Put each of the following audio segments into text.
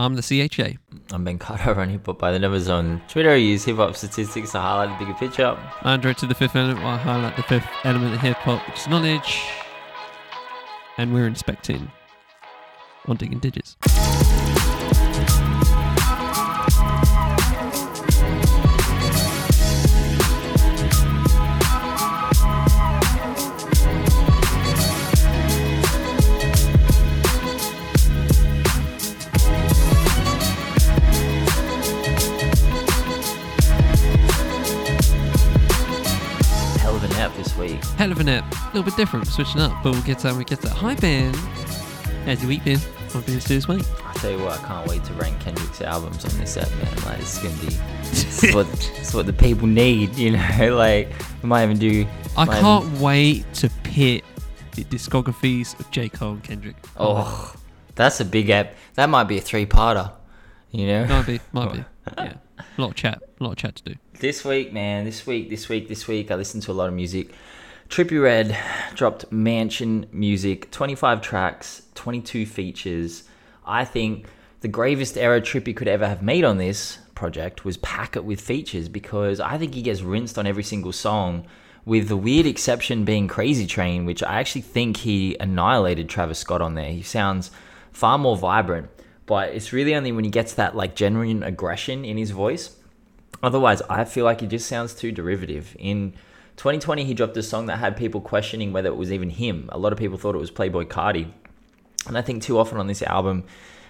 I'm the CHA. I'm Ben Carter on Hip Hop by the Numbers on Twitter. I use hip hop statistics to highlight the bigger picture. Director of the fifth element, I highlight the fifth element of hip hop, which is knowledge. And we're inspecting on digging digits. Week. Hell of an app. A little bit different, switching up, but we'll get to that. We'll get to that. Hi, Ben. How's your week been? What been to do this week? I tell you what, I can't wait to rank Kendrick's albums on this app, man. Like, it's gonna be, it's what, it's what the people need, you know. Like, we might even do. I can't wait to pit the discographies of J. Cole and Kendrick. Oh, that's a big app. That might be a three-parter. You know. Might be, might be. Yeah. A lot of chat. A lot of chat to do. This week, man, this week, this week, this week, I listened to a lot of music. Trippie Redd dropped Mansion Music, 25 tracks, 22 features. I think the gravest error Trippie could ever have made on this project was pack it with features because I think he gets rinsed on every single song, with the weird exception being Crazy Train, which I actually think he annihilated Travis Scott on there. He sounds far more vibrant, but it's really only when he gets that like genuine aggression in his voice Otherwise, I feel like he just sounds too derivative. In 2020, he dropped a song that had people questioning whether it was even him. A lot of people thought it was Playboi Carti. And I think too often on this album,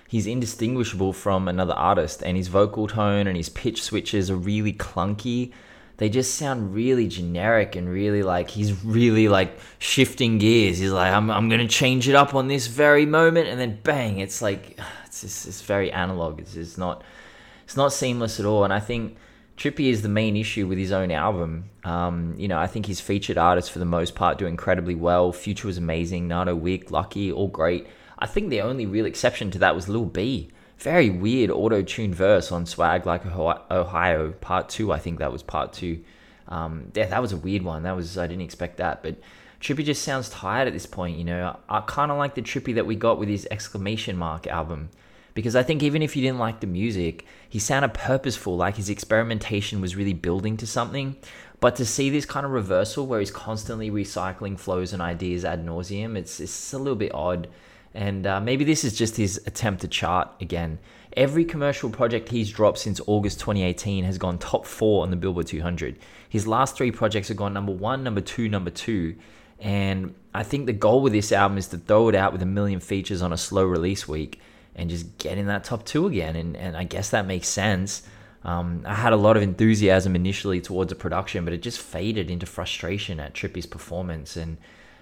he's indistinguishable from another artist, and his vocal tone and his pitch switches are really clunky. They just sound really generic and really like he's really like shifting gears. He's like, I'm, I'm gonna change it up on this very moment, and then bang, it's like it's just it's very analog. It's just not it's not seamless at all. And I think Trippie is the main issue with his own album. Um, you know, I think his featured artists for the most part do incredibly well. Future was amazing. Nardo Wick, Lucki, all great. I think the only real exception to that was Lil B. Very weird auto-tuned verse on Swag Like Ohio, part two. I think that was part two. Um, yeah, that was a weird one. That was I didn't expect that, but Trippie just sounds tired at this point. You know, I, I kind of like the Trippie that we got with his exclamation mark album because I think even if you didn't like the music, he sounded purposeful, like his experimentation was really building to something. But to see this kind of reversal where he's constantly recycling flows and ideas ad nauseum, it's, it's a little bit odd. And uh, maybe this is just his attempt to chart again. Every commercial project he's dropped since August 2018 has gone top four on the Billboard 200. His last three projects have gone number one, number two, number two. And I think the goal with this album is to throw it out with a million features on a slow release week and just get in that top two again. And, and I guess that makes sense. Um, I had a lot of enthusiasm initially towards the production, but it just faded into frustration at Trippie's performance. And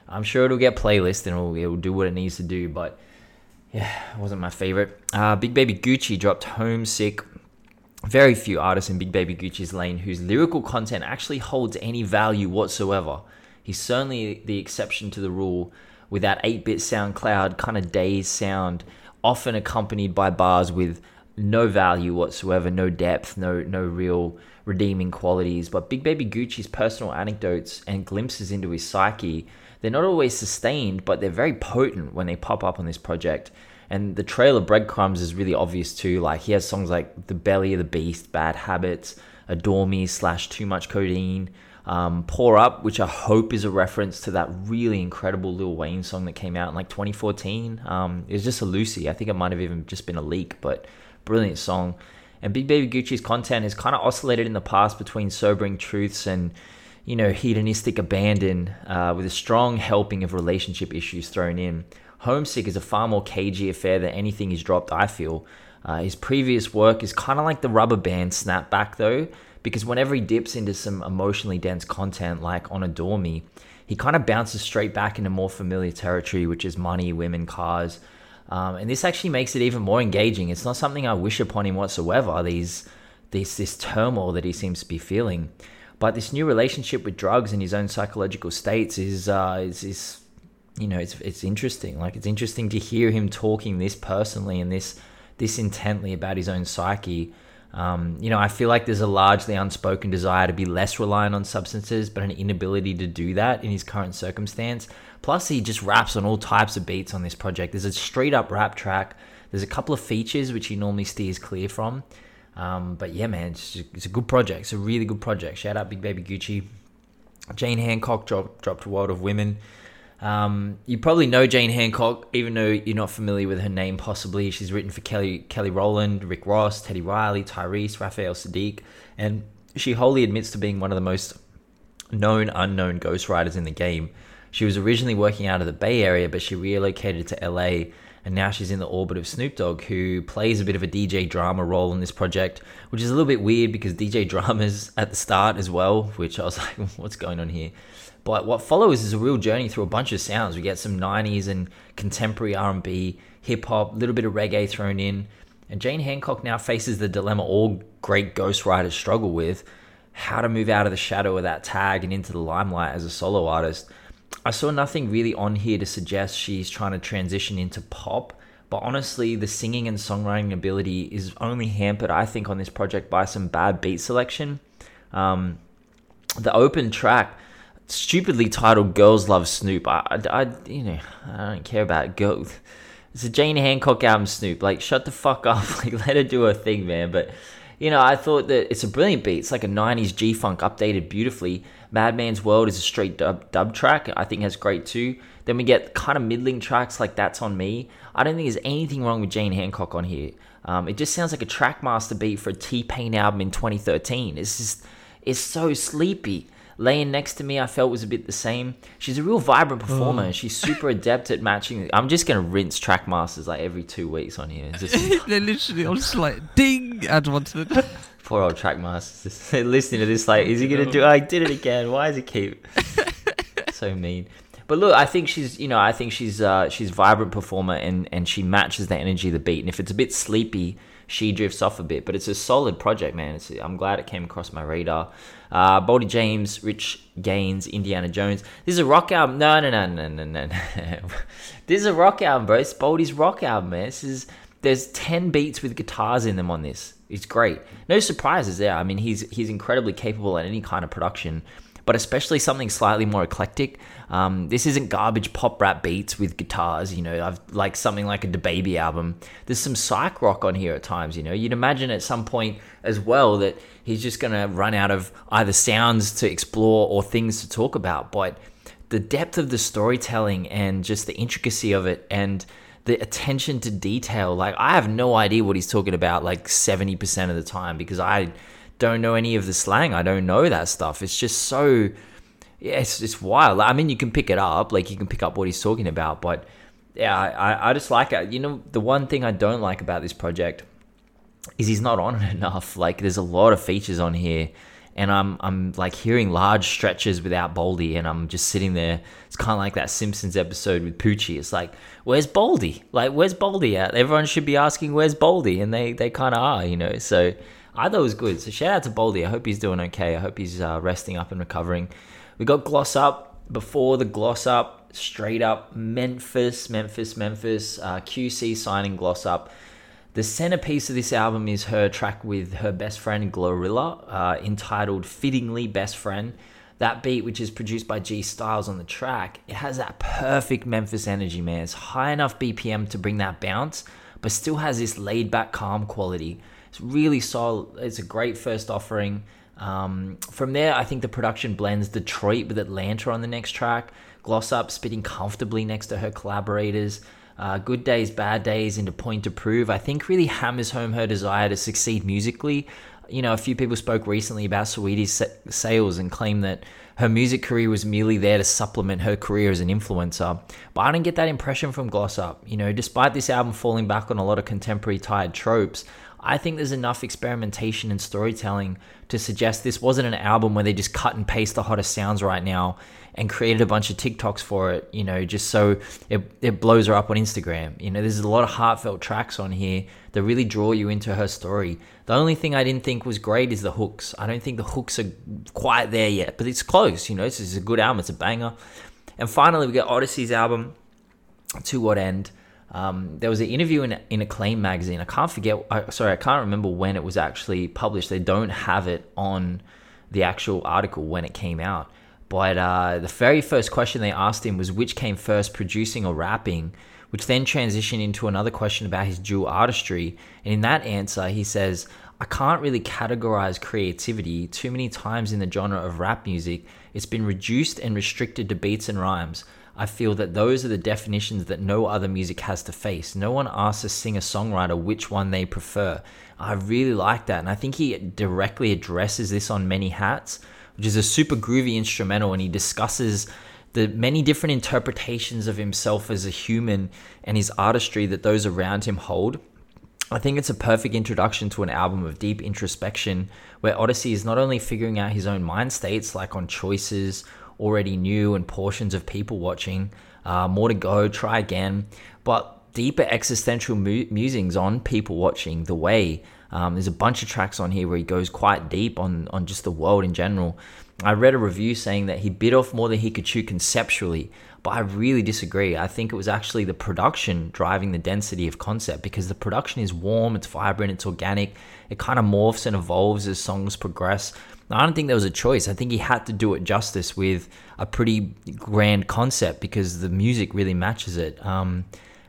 I'm sure it'll get playlisted and it'll, it'll do what it needs to do. But yeah, it wasn't my favorite. Uh, Big Baby Gucci dropped Homesick. Very few artists in Big Baby Gucci's lane whose lyrical content actually holds any value whatsoever. He's certainly the exception to the rule with that 8 bit SoundCloud kind of days sound often accompanied by bars with no value whatsoever, no depth, no no real redeeming qualities. But Big Baby Gucci's personal anecdotes and glimpses into his psyche, they're not always sustained, but they're very potent when they pop up on this project. And the trail of breadcrumbs is really obvious too. Like he has songs like The Belly of the Beast, Bad Habits, Adore Me slash Too Much Codeine, um, Pour Up, which I hope is a reference to that really incredible Lil Wayne song that came out in like 2014. Um, it was just a Lucy. I think it might have even just been a leak, but brilliant song. And Big Baby Gucci's content has kind of oscillated in the past between sobering truths and, you know, hedonistic abandon uh, with a strong helping of relationship issues thrown in. Homesick is a far more cagey affair than anything he's dropped, I feel. Uh, his previous work is kind of like the rubber band snapback, though, because whenever he dips into some emotionally dense content like on Adore Me, he kind of bounces straight back into more familiar territory, which is money, women, cars. Um, and this actually makes it even more engaging. It's not something I wish upon him whatsoever, these, this, this turmoil that he seems to be feeling. But this new relationship with drugs and his own psychological states is, uh, is, is you know, it's, it's interesting. Like, it's interesting to hear him talking this personally and this, this intently about his own psyche um, you know, I feel like there's a largely unspoken desire to be less reliant on substances, but an inability to do that in his current circumstance. Plus, he just raps on all types of beats on this project. There's a straight up rap track There's a couple of features which he normally steers clear from. Um, but yeah, man, it's, it's, a good project. It's a really good project. Shout out Big Baby Gucci. Jane Handcock dropped, dropped World of Women. Um, you probably know Jane Handcock, even though you're not familiar with her name. Possibly, she's written for Kelly Kelly Rowland, Rick Ross, Teddy Riley, Tyrese, Raphael Saadiq, and she wholly admits to being one of the most known unknown ghostwriters in the game. She was originally working out of the Bay Area, but she relocated to LA, and now she's in the orbit of Snoop Dogg, who plays a bit of a DJ drama role in this project, which is a little bit weird because DJ drama's at the start as well, which I was like, what's going on here? But what follows is a real journey through a bunch of sounds. We get some 90s and contemporary R&B, hip hop, a little bit of reggae thrown in. And Jane Handcock now faces the dilemma all great ghostwriters struggle with, how to move out of the shadow of that tag and into the limelight as a solo artist. I saw nothing really on here to suggest she's trying to transition into pop, but honestly, the singing and songwriting ability is only hampered, I think, on this project by some bad beat selection. Um, the open track stupidly titled "Girls Love Snoop." I, I, I, you know, I don't care about girls. It's a Jane Handcock album, Snoop. Like, shut the fuck up. Like, let her do her thing, man. But you know, I thought that it's a brilliant beat. It's like a '90s G Funk updated beautifully. Madman's World is a straight dub, dub track. I think has great too. Then we get kind of middling tracks like That's on Me. I don't think there's anything wrong with Jane Handcock on here. Um, it just sounds like a Trackmaster beat for a T Pain album in 2013. It's just, it's so sleepy. Laying next to me, I felt was a bit the same. She's a real vibrant performer. Oh. She's super adept at matching. I'm just gonna rinse Trackmasters like every two weeks on here. Just, They're literally, I'm just like, ding, add one to the. Poor old Trackmasters. They're listening to this like, is he gonna do? I did it again. Why does he keep? so mean. But look, I think she's, you know, I think she's, uh, she's vibrant performer and and she matches the energy of the beat. And if it's a bit sleepy, she drifts off a bit. But it's a solid project, man. It's, I'm glad it came across my radar. Uh, Boldy James, Rich Gaines, Indiana Jones. This is a rock album. No, no, no, no, no, no. this is a rock album, bro. It's Boldy's rock album, man. This is there's ten beats with guitars in them on this. It's great. No surprises there. I mean, he's he's incredibly capable at any kind of production but especially something slightly more eclectic. Um, this isn't garbage pop rap beats with guitars, you know, I've like something like a DaBaby album. There's some psych rock on here at times, you know. You'd imagine at some point as well that he's just going to run out of either sounds to explore or things to talk about, but the depth of the storytelling and just the intricacy of it and the attention to detail like i have no idea what he's talking about like 70% of the time because i don't know any of the slang. I don't know that stuff. It's just so yeah, it's it's wild. I mean, you can pick it up, like you can pick up what he's talking about, but yeah, I, I just like it. You know, the one thing I don't like about this project is he's not on it enough. Like, there's a lot of features on here, and I'm I'm like hearing large stretches without Boldy, and I'm just sitting there. It's kind of like that Simpsons episode with Poochie. It's like, where's Boldy? Like, where's Boldy at? Everyone should be asking, where's Boldy? And they they kind of are, you know. So I thought it was good. So shout out to Boldy. I hope he's doing okay. I hope he's uh, resting up and recovering. We got Gloss Up before the Gloss Up, straight up Memphis, Memphis, Memphis. Uh, QC signing Gloss Up. The centerpiece of this album is her track with her best friend Glorilla, uh, entitled "Fittingly Best Friend." That beat, which is produced by G Styles on the track, it has that perfect Memphis energy, man. It's high enough BPM to bring that bounce, but still has this laid back, calm quality. It's really solid. It's a great first offering. Um, from there, I think the production blends Detroit with Atlanta on the next track. Gloss Up spitting comfortably next to her collaborators. Uh, Good Days, Bad Days into Point to Prove, I think really hammers home her desire to succeed musically. You know, a few people spoke recently about Saweetie's sales and claimed that her music career was merely there to supplement her career as an influencer. But I didn't get that impression from Gloss Up. You know, despite this album falling back on a lot of contemporary tired tropes, I think there's enough experimentation and storytelling to suggest this wasn't an album where they just cut and paste the hottest sounds right now and created a bunch of TikToks for it, you know, just so it, it blows her up on Instagram. You know, there's a lot of heartfelt tracks on here that really draw you into her story. The only thing I didn't think was great is the hooks. I don't think the hooks are quite there yet, but it's close, you know, this is a good album, it's a banger. And finally, we get Oddisee's album, To What End? Um, there was an interview in in Acclaim magazine. I can't forget. I, sorry, I can't remember when it was actually published. They don't have it on the actual article when it came out. But uh, the very first question they asked him was which came first, producing or rapping. which then transitioned into another question about his dual artistry. And in that answer, he says, I can't really categorize creativity. Too many times in the genre of rap music, it's been reduced and restricted to beats and rhymes. I feel that those are the definitions that no other music has to face. No one asks a singer songwriter which one they prefer. I really like that. And I think he directly addresses this on Many Hats, which is a super groovy instrumental. And he discusses the many different interpretations of himself as a human and his artistry that those around him hold. I think it's a perfect introduction to an album of deep introspection where Oddisee is not only figuring out his own mind states, like on choices, already new, and portions of people watching, uh, more to go, try again, but deeper existential mu- musings on people watching, the way. Um, there's a bunch of tracks on here where he goes quite deep on, on just the world in general. I read a review saying that he bit off more than he could chew conceptually, but I really disagree. I think it was actually the production driving the density of concept because the production is warm, it's vibrant, it's organic. It kind of morphs and evolves as songs progress. I don't think there was a choice. I think he had to do it justice with a pretty grand concept because the music really matches it. Um,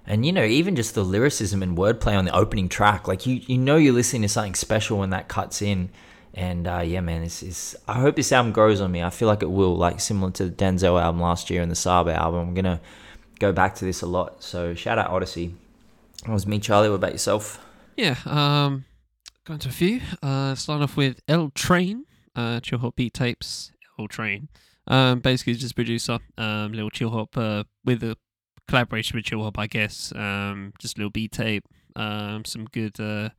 and you know, even just the lyricism and wordplay on the opening track, like you, you know, you're listening to something special when that cuts in. And uh, yeah, man, it's, it's, I hope this album grows on me. I feel like it will, like similar to the Denzel album last year and the Saba album. I'm gonna go back to this a lot. So shout out Oddisee. That was me, Charlie. What about yourself? Yeah, um, going to a few. Uh, starting off with L Train, uh, Chill Hop Beat Tapes, L Train. Um, basically just producer, um, little Chill Hop, uh, with a collaboration with Chill Hop, I guess. Um, just a little beat tape, um, some good, uh,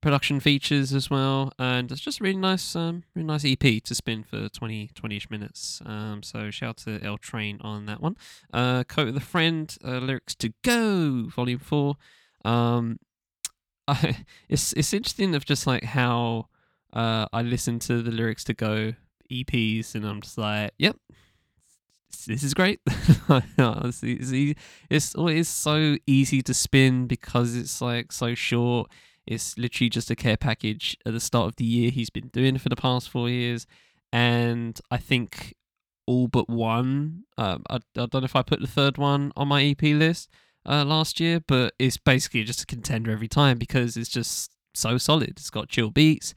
production features as well, and it's just a really nice, um, really nice EP to spin for 20, 20-ish minutes. Um, so shout out to L Train on that one. Uh, Kota the Friend, uh, lyrics to go, Volume Four. Um, I, it's it's interesting of just like how uh I listen to the lyrics to go EPs, and I'm just like, yep. This is great. it's, it's, it's so easy to spin because it's like so short it's literally just a care package at the start of the year he's been doing for the past four years. And I think all but one, um, I, I don't know if I put the third one on my EP list uh, last year, but it's basically just a contender every time because it's just so solid. It's got chill beats.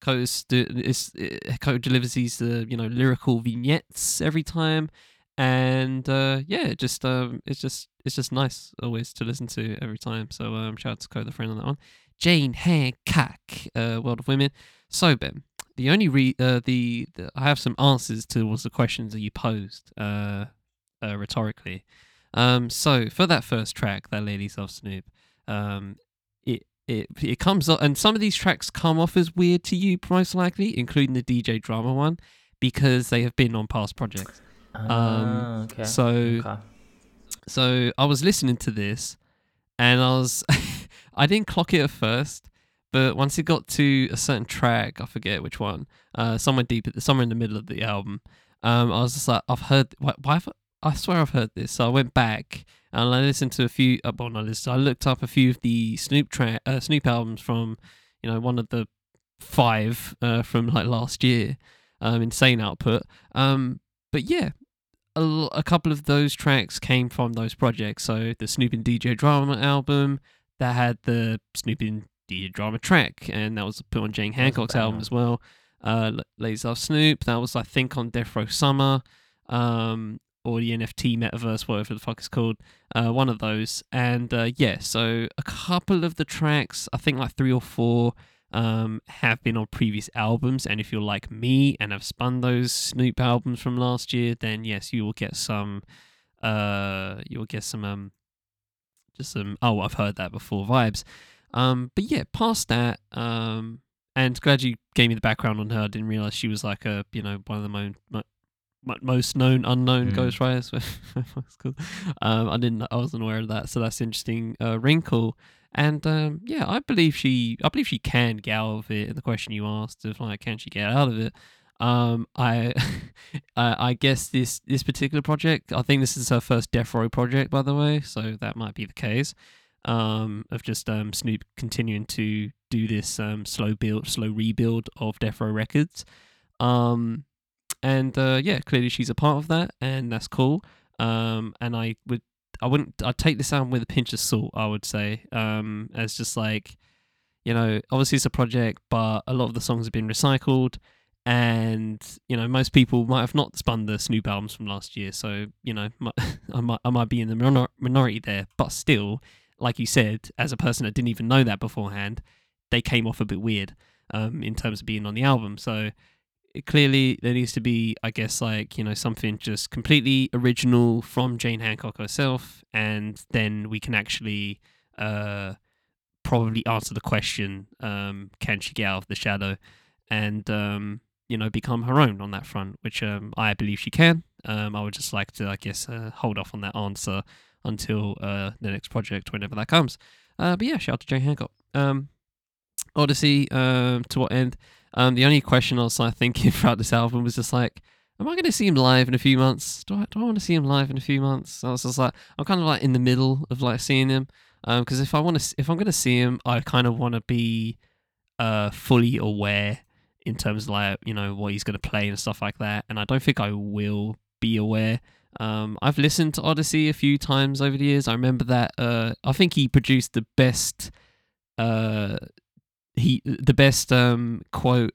Kota delivers these uh, you know lyrical vignettes every time, and uh, yeah, just um, it's just it's just nice always to listen to every time. So um, shout out to Kota the Friend on that one. Jane Handcock, uh, World of Women. So Ben, the only re uh, the, the I have some answers towards the questions that you posed uh, uh, rhetorically. Um, so for that first track, that Ladies of Snoop, um, it it comes up, and some of these tracks come off as weird to you, most likely, including the DJ drama one, because they have been on past projects. Um, Ah, okay. so Okay. so I was listening to this, and I was I didn't clock it at first, but once it got to a certain track, I forget which one, uh, somewhere deep, somewhere in the middle of the album, um, I was just like, I've heard, why, why have I, I swear I've heard this. So I went back and I listened to a few. Uh, well, not listened. I looked up a few of the Snoop track, uh, Snoop albums from, you know, one of the five uh, from like last year. Um, insane output. Um, but yeah, a, l- a couple of those tracks came from those projects. So the Snoop and DJ Drama album that had the Snoop and DJ Drama track, and that was put on Jane Handcock's album as well. Uh, Ladies Love Snoop, that was I think on Death Row Summer, um, or the NFT Metaverse, whatever the fuck it's called. Uh, one of those, and uh, yeah, so a couple of the tracks, I think like three or four, um, have been on previous albums. And if you're like me and have spun those Snoop albums from last year, then yes, you will get some. Uh, you will get some um, just some. Oh, I've heard that before vibes. Um, but yeah, past that, um, and glad you gave me the background on her. I didn't realize she was like a you know one of the mo- mo- mo- most known unknown Mm. ghostwriters. That's cool. Um, I didn't. I wasn't aware of that, so that's interesting. Uh, wrinkle. And um, yeah, I believe she. I believe she can get out of it. And the question you asked of like, can she get out of it? Um, I, I, I guess this this particular project. I think this is her first Death Row project, by the way. So that might be the case. Um, of just um Snoop continuing to do this um slow build, slow rebuild of Death Row Records. Um, and uh, yeah, clearly she's a part of that, and that's cool. Um, and I would I wouldn't. I'd take this album with a pinch of salt. I would say, um, as just like, you know, obviously it's a project, but a lot of the songs have been recycled, and you know, most people might have not spun the Snoop albums from last year. So you know, I might I might be in the minor- minority there, but still, like you said, as a person that didn't even know that beforehand, they came off a bit weird um, in terms of being on the album. So clearly there needs to be, I guess, like you know something just completely original from Jane Handcock herself, and then we can actually uh, probably answer the question: um, Can she get out of the shadow? And um, you know, become her own on that front, which um, I believe she can. Um, I would just like to, I guess, uh, hold off on that answer until uh, the next project, whenever that comes. Uh, but yeah, shout out to Jane Handcock. Um, Oddisee, um, to what end? Um, the only question I was like thinking throughout this album was just like, am I going to see him live in a few months? Do I, do I want to see him live in a few months? I was just like, I'm kind of like in the middle of like seeing him. Um, because if I want to, if I'm going to see him, I kind of want to be, uh, fully aware in terms of like you know what he's going to play and stuff like that. And I don't think I will be aware. Um, I've listened to Oddisee a few times over the years. I remember that. Uh, I think he produced the best. Uh, he the best um quote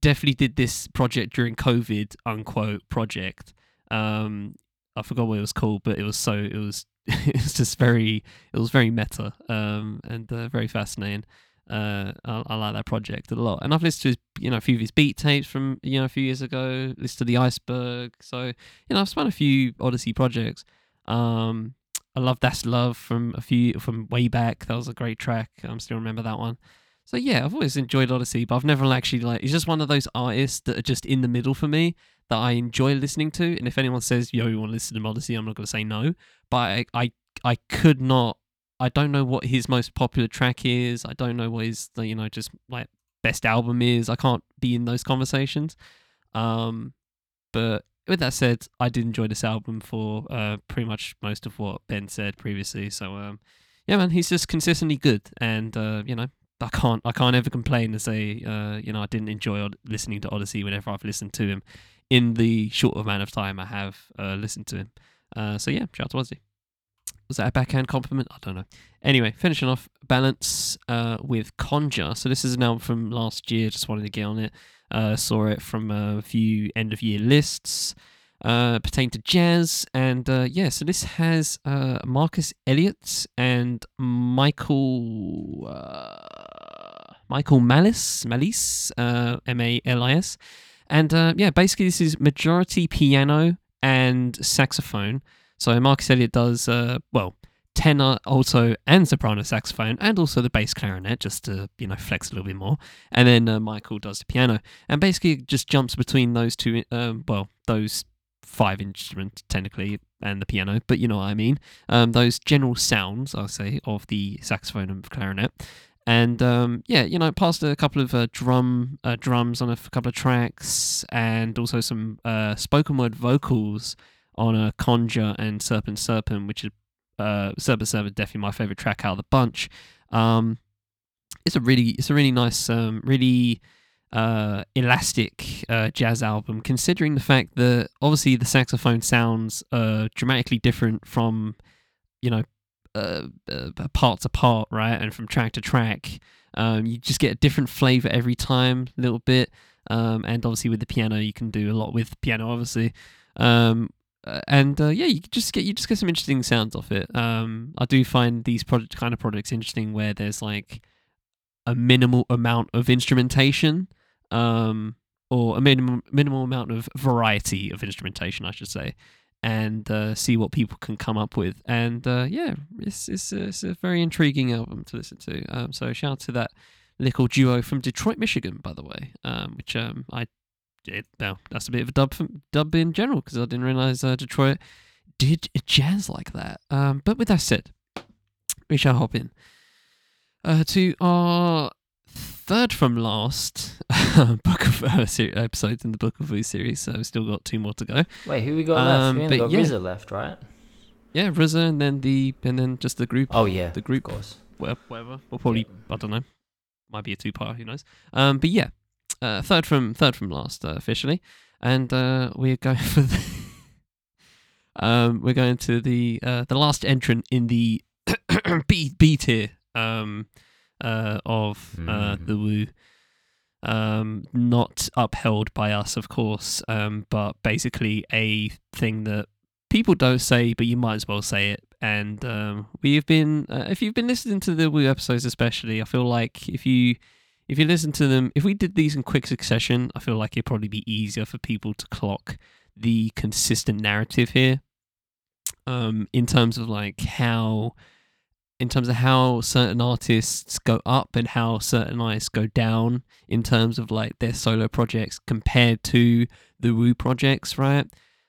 definitely did this project during COVID unquote project. Um, I forgot what it was called, but it was so it was it was just very it was very meta um and uh, very fascinating. Uh, I, I, like that project a lot, and I've listened to his, you know a few of his beat tapes from you know a few years ago. Listened to the Iceberg, so you know I've spun a few Oddisee projects. Um, I love That's Love from a few from way back. That was a great track. I still remember that one. So yeah, I've always enjoyed Oddisee, but I've never actually like. It's just one of those artists that are just in the middle for me that I enjoy listening to. And if anyone says, "Yo, you want to listen to Oddisee," I'm not going to say no. But I, I, I could not. I don't know what his most popular track is. I don't know what his, you know, just like best album is. I can't be in those conversations. Um, but with that said, I did enjoy this album for uh, pretty much most of what Ben said previously. So um, yeah, man, he's just consistently good, and uh, you know, I can't I can't ever complain and say uh, you know I didn't enjoy listening to Oddisee whenever I've listened to him in the short amount of time I have uh, listened to him. Uh, so yeah, shout out to Oddisee. Was that a backhand compliment? I don't know. Anyway, finishing off balance uh, with Conjure. So this is an album from last year. Just wanted to get on it. Uh, saw it from a few end of year lists uh, pertain to jazz. And yeah, so this has Marcus Elliott and Michael Michael Malis Malis uh, M A L I S, and uh, yeah, basically this is majority piano and saxophone. So Marcus Elliott does well tenor, alto, and soprano saxophone, and also the bass clarinet, just to you know flex a little bit more. And then uh, Michael does the piano, and basically just jumps between those two. Um, well, those five instruments technically and the piano, but you know what I mean. Um, those general sounds, I'll say, of the saxophone and clarinet. And um, yeah, you know, passed a couple of uh, drum uh, drums on a couple of tracks, and also some uh, spoken word vocals on a Conjure and Serpent Serpent, which is uh, Serpent Serpent definitely my favorite track out of the bunch. Um, it's a really, it's a really nice, um, really uh, elastic uh, jazz album, considering the fact that obviously the saxophone sounds dramatically different from, you know, uh, part to part, right, and from track to track. Um, you just get a different flavor every time, a little bit. Um, and obviously with the piano, you can do a lot with piano, obviously. Um, uh, and uh, yeah, you just get you just get some interesting sounds off it. Um, I do find these project kind of projects interesting where there's like a minimal amount of instrumentation um, or a minimum minimal amount of variety of instrumentation, I should say, and uh, see what people can come up with. And uh, yeah, it's it's a, it's a, very intriguing album to listen to. Um, so shout out to that little duo from Detroit, Michigan, by the way, um, which um, I did. Well, that's a bit of a dub from, dub in general because I didn't realize uh, Detroit did jazz like that. Um, but with that said, we shall hop in uh, to our third from last book of uh, ser- episodes in the Book of Wu series, so we've still got two more to go. Wait, who we got left? Um, We only got yeah. RZA left, right? Yeah, RZA, and then the and then just the group, Oh yeah, the group, of course. wha- whatever. We'll probably I don't know, might be a two part, who knows? Um, but yeah, uh, third from third from last uh, officially, and uh, we're going for the. Um, we're going to the uh, the last entrant in the B B tier um, uh, of uh, Mm. the Wu. Um, not upheld by us, of course, um, but basically a thing that people don't say, but you might as well say it. And um, we've been, uh, if you've been listening to the Wu episodes, especially, I feel like if you if you listen to them, if we did these in quick succession, I feel like it'd probably be easier for people to clock the consistent narrative here. Um, in terms of like how, in terms of how certain artists go up and how certain artists go down in terms of like their solo projects compared to the Wu projects, right?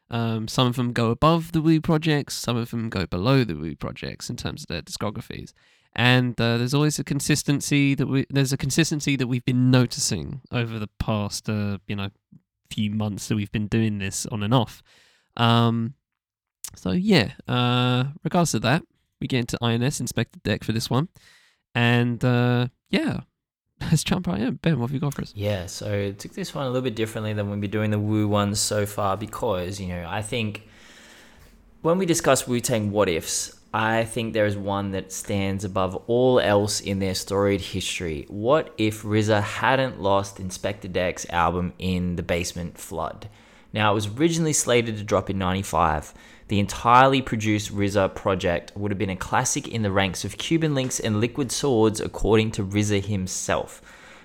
Um, some of them go above the Wu projects, some of them go below the Wu projects in terms of their discographies and uh, there's always a consistency that we there's a consistency that we've been noticing over the past uh, you know few months that we've been doing this on and off. Um, so yeah, uh, regards to that, we get into INS Inspectah Deck for this one, and uh, yeah, let's jump right in. Ben, what have you got for us? Yeah, so took this one a little bit differently than we've been doing the Wu ones so far because, you know, I think when we discuss Wu Tang what ifs, I think there is one that stands above all else in their storied history. What if RZA hadn't lost Inspectah Deck's album in the basement flood? Now, it was originally slated to drop in 95. The entirely produced RZA project would have been a classic in the ranks of Cuban Linx and Liquid Swords, according to RZA himself,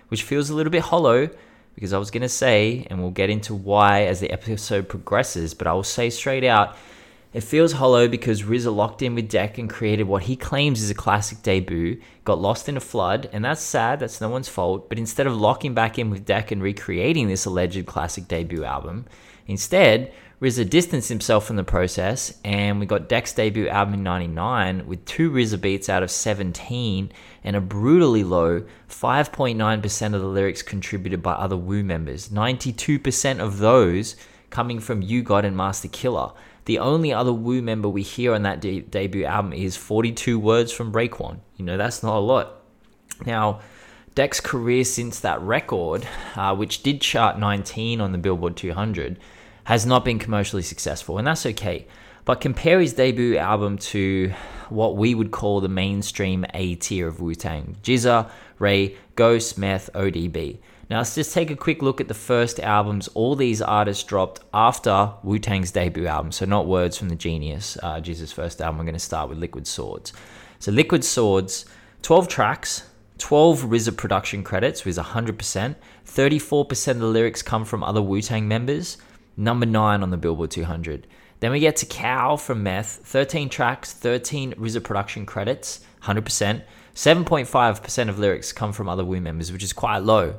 which feels a little bit hollow because I was going to say, and we'll get into why as the episode progresses, but I will say straight out, it feels hollow because RZA locked in with Deck and created what he claims is a classic debut, got lost in a flood, and that's sad, that's no one's fault, but instead of locking back in with Deck and recreating this alleged classic debut album, instead, RZA distanced himself from the process, and we got Deck's debut album in 99 with two RZA beats out of 17 and a brutally low 5.9% of the lyrics contributed by other Wu members, 92% of those coming from U-God and Masta Killa. The only other Wu member we hear on that de- debut album is 42 words from Raekwon. You know, that's not a lot. Now, Deck's career since that record, uh, which did chart 19 on the Billboard 200, has not been commercially successful, and that's okay. But compare his debut album to what we would call the mainstream A tier of Wu Tang GZA, Ray, Ghost, Meth, ODB. Now, let's just take a quick look at the first albums all these artists dropped after Wu Tang's debut album. So, not Words from the Genius, uh, GZA's first album. We're going to start with Liquid Swords. So, Liquid Swords, 12 tracks, 12 RZA production credits with 100%. 34% of the lyrics come from other Wu Tang members. Number 9 on the Billboard 200. Then we get to Cow from Meth, 13 tracks, 13 RZA production credits, 100%. 7.5% of lyrics come from other Wu members, which is quite low.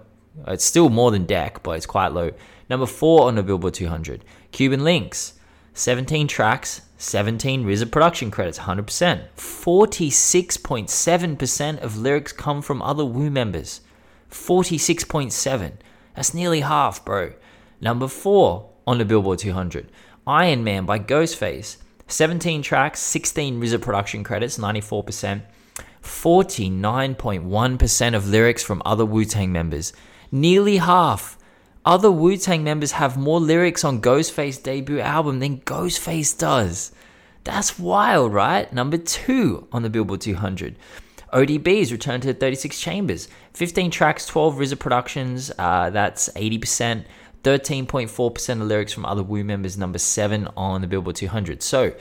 It's still more than Deck, but it's quite low. Number 4 on the Billboard 200. Cuban Linx, 17 tracks, 17 RZA production credits, 100%. 46.7% of lyrics come from other Wu members. 46.7. That's nearly half, bro. Number 4 on the Billboard 200. Iron Man by Ghostface. 17 tracks, 16 RZA production credits, 94%. 49.1% of lyrics from other Wu Tang members. Nearly half. Other Wu Tang members have more lyrics on Ghostface's debut album than Ghostface does. That's wild, right? Number two on the Billboard 200. ODB's returned to the 36 Chambers. 15 tracks, 12 RZA productions. Uh, that's 80%. 13.4% of lyrics from other Wu members, number seven on the Billboard 200. So,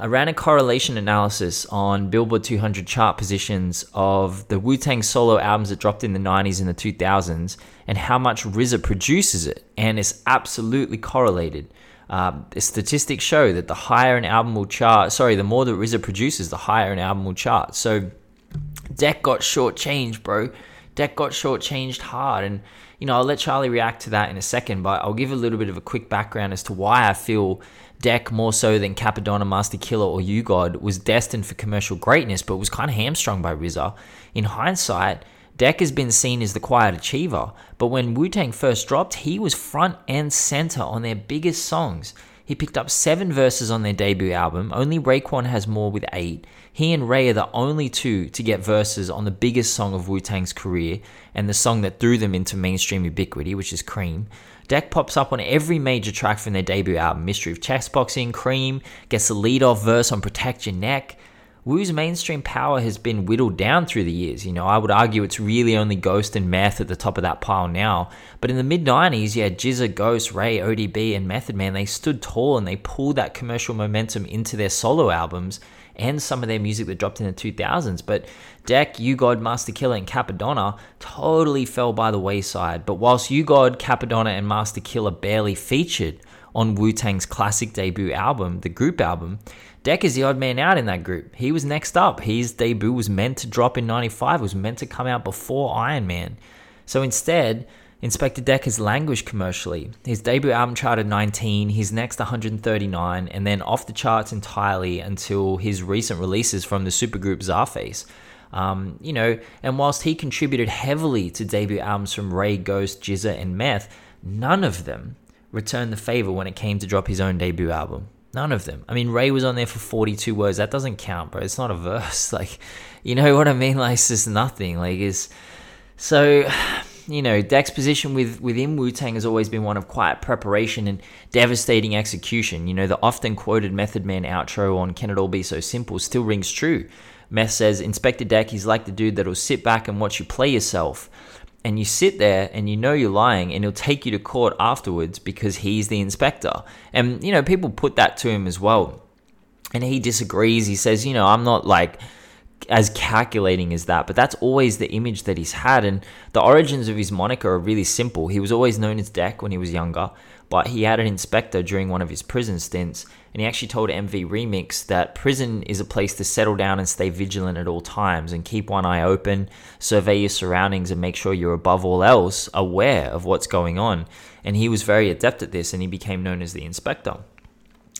I ran a correlation analysis on Billboard 200 chart positions of the Wu Tang solo albums that dropped in the 90s and the 2000s and how much RZA produces it. And it's absolutely correlated. Um, the statistics show that the higher an album will chart, sorry, the more that RZA produces, the higher an album will chart. So, Deck got shortchanged, bro. Deck got shortchanged hard. And, you know, I'll let Charlie react to that in a second, but I'll give a little bit of a quick background as to why I feel Deck, more so than Cappadonna, Masta Killa, or U-God, was destined for commercial greatness, but was kind of hamstrung by RZA. In hindsight, Deck has been seen as the quiet achiever, but when Wu Tang first dropped, he was front and center on their biggest songs. He picked up seven verses on their debut album. Only Raekwon has more with eight. He and Ray are the only two to get verses on the biggest song of Wu Tang's career and the song that threw them into mainstream ubiquity, which is Cream. Deck pops up on every major track from their debut album. Mystery of Chessboxing, Cream, gets the lead off verse on Protect Your Neck. Wu's mainstream power has been whittled down through the years. You know, I would argue it's really only Ghost and Meth at the top of that pile now. But in the mid 90s, yeah, GZA, Ghost, Ray, ODB, and Method Man. They stood tall and they pulled that commercial momentum into their solo albums and some of their music that dropped in the 2000s. But Deck, U-God, Masta Killa, and Cappadonna totally fell by the wayside. But whilst U-God, Cappadonna, and Masta Killa barely featured on Wu Tang's classic debut album, the group album, Deck is the odd man out in that group. He was next up. His debut was meant to drop in 95, was meant to come out before Iron Man. So instead, Inspectah Deck has languished commercially. His debut album charted 19, his next 139, and then off the charts entirely until his recent releases from the supergroup Czarface. Um, you know, and whilst he contributed heavily to debut albums from Ray, Ghost, GZA, and Meth, none of them returned the favor when it came to drop his own debut album. None of them. I mean, Ray was on there for 42 words. That doesn't count, bro. It's not a verse. Like, you know what I mean? Like, it's just nothing. Like, it's so. You know, Deck's position with within Wu Tang has always been one of quiet preparation and devastating execution. You know, the often quoted Method Man outro on "Can It All Be So Simple" still rings true. Meth says, Inspectah Deck, he's like the dude that'll sit back and watch you play yourself." And you sit there and you know you're lying and he'll take you to court afterwards because he's the inspector. And, you know, people put that to him as well. And he disagrees. He says, you know, I'm not like as calculating as that, but that's always the image that he's had. And the origins of his moniker are really simple. He was always known as Deck when he was younger, but he had an inspector during one of his prison stints and he actually told MV Remix that prison is a place to settle down and stay vigilant at all times and keep one eye open, survey your surroundings, and make sure you're above all else aware of what's going on. And he was very adept at this and he became known as the inspector.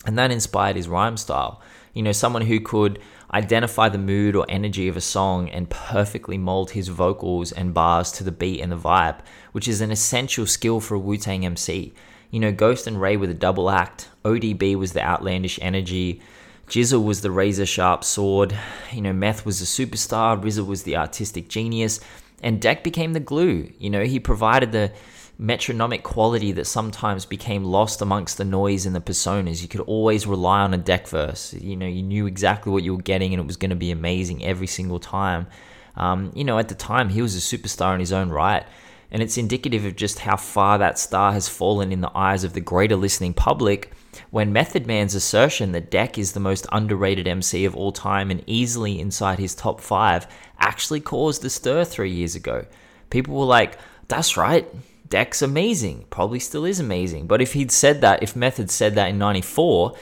And that inspired his rhyme style. You know, someone who could identify the mood or energy of a song and perfectly mold his vocals and bars to the beat and the vibe, which is an essential skill for a Wu Tang MC. You know, Ghost and Ray were the double act. ODB was the outlandish energy. Jizzle was the razor sharp sword. You know, Meth was the superstar. RZA was the artistic genius. And Deck became the glue. You know, he provided the metronomic quality that sometimes became lost amongst the noise and the personas. You could always rely on a Deck verse. You know, you knew exactly what you were getting and it was going to be amazing every single time. Um, you know, at the time, he was a superstar in his own right and it's indicative of just how far that star has fallen in the eyes of the greater listening public when Method Man's assertion that Deck is the most underrated MC of all time and easily inside his top five actually caused a stir three years ago. People were like, that's right, Deck's amazing, probably still is amazing. But if he'd said that, if Method said that in 94,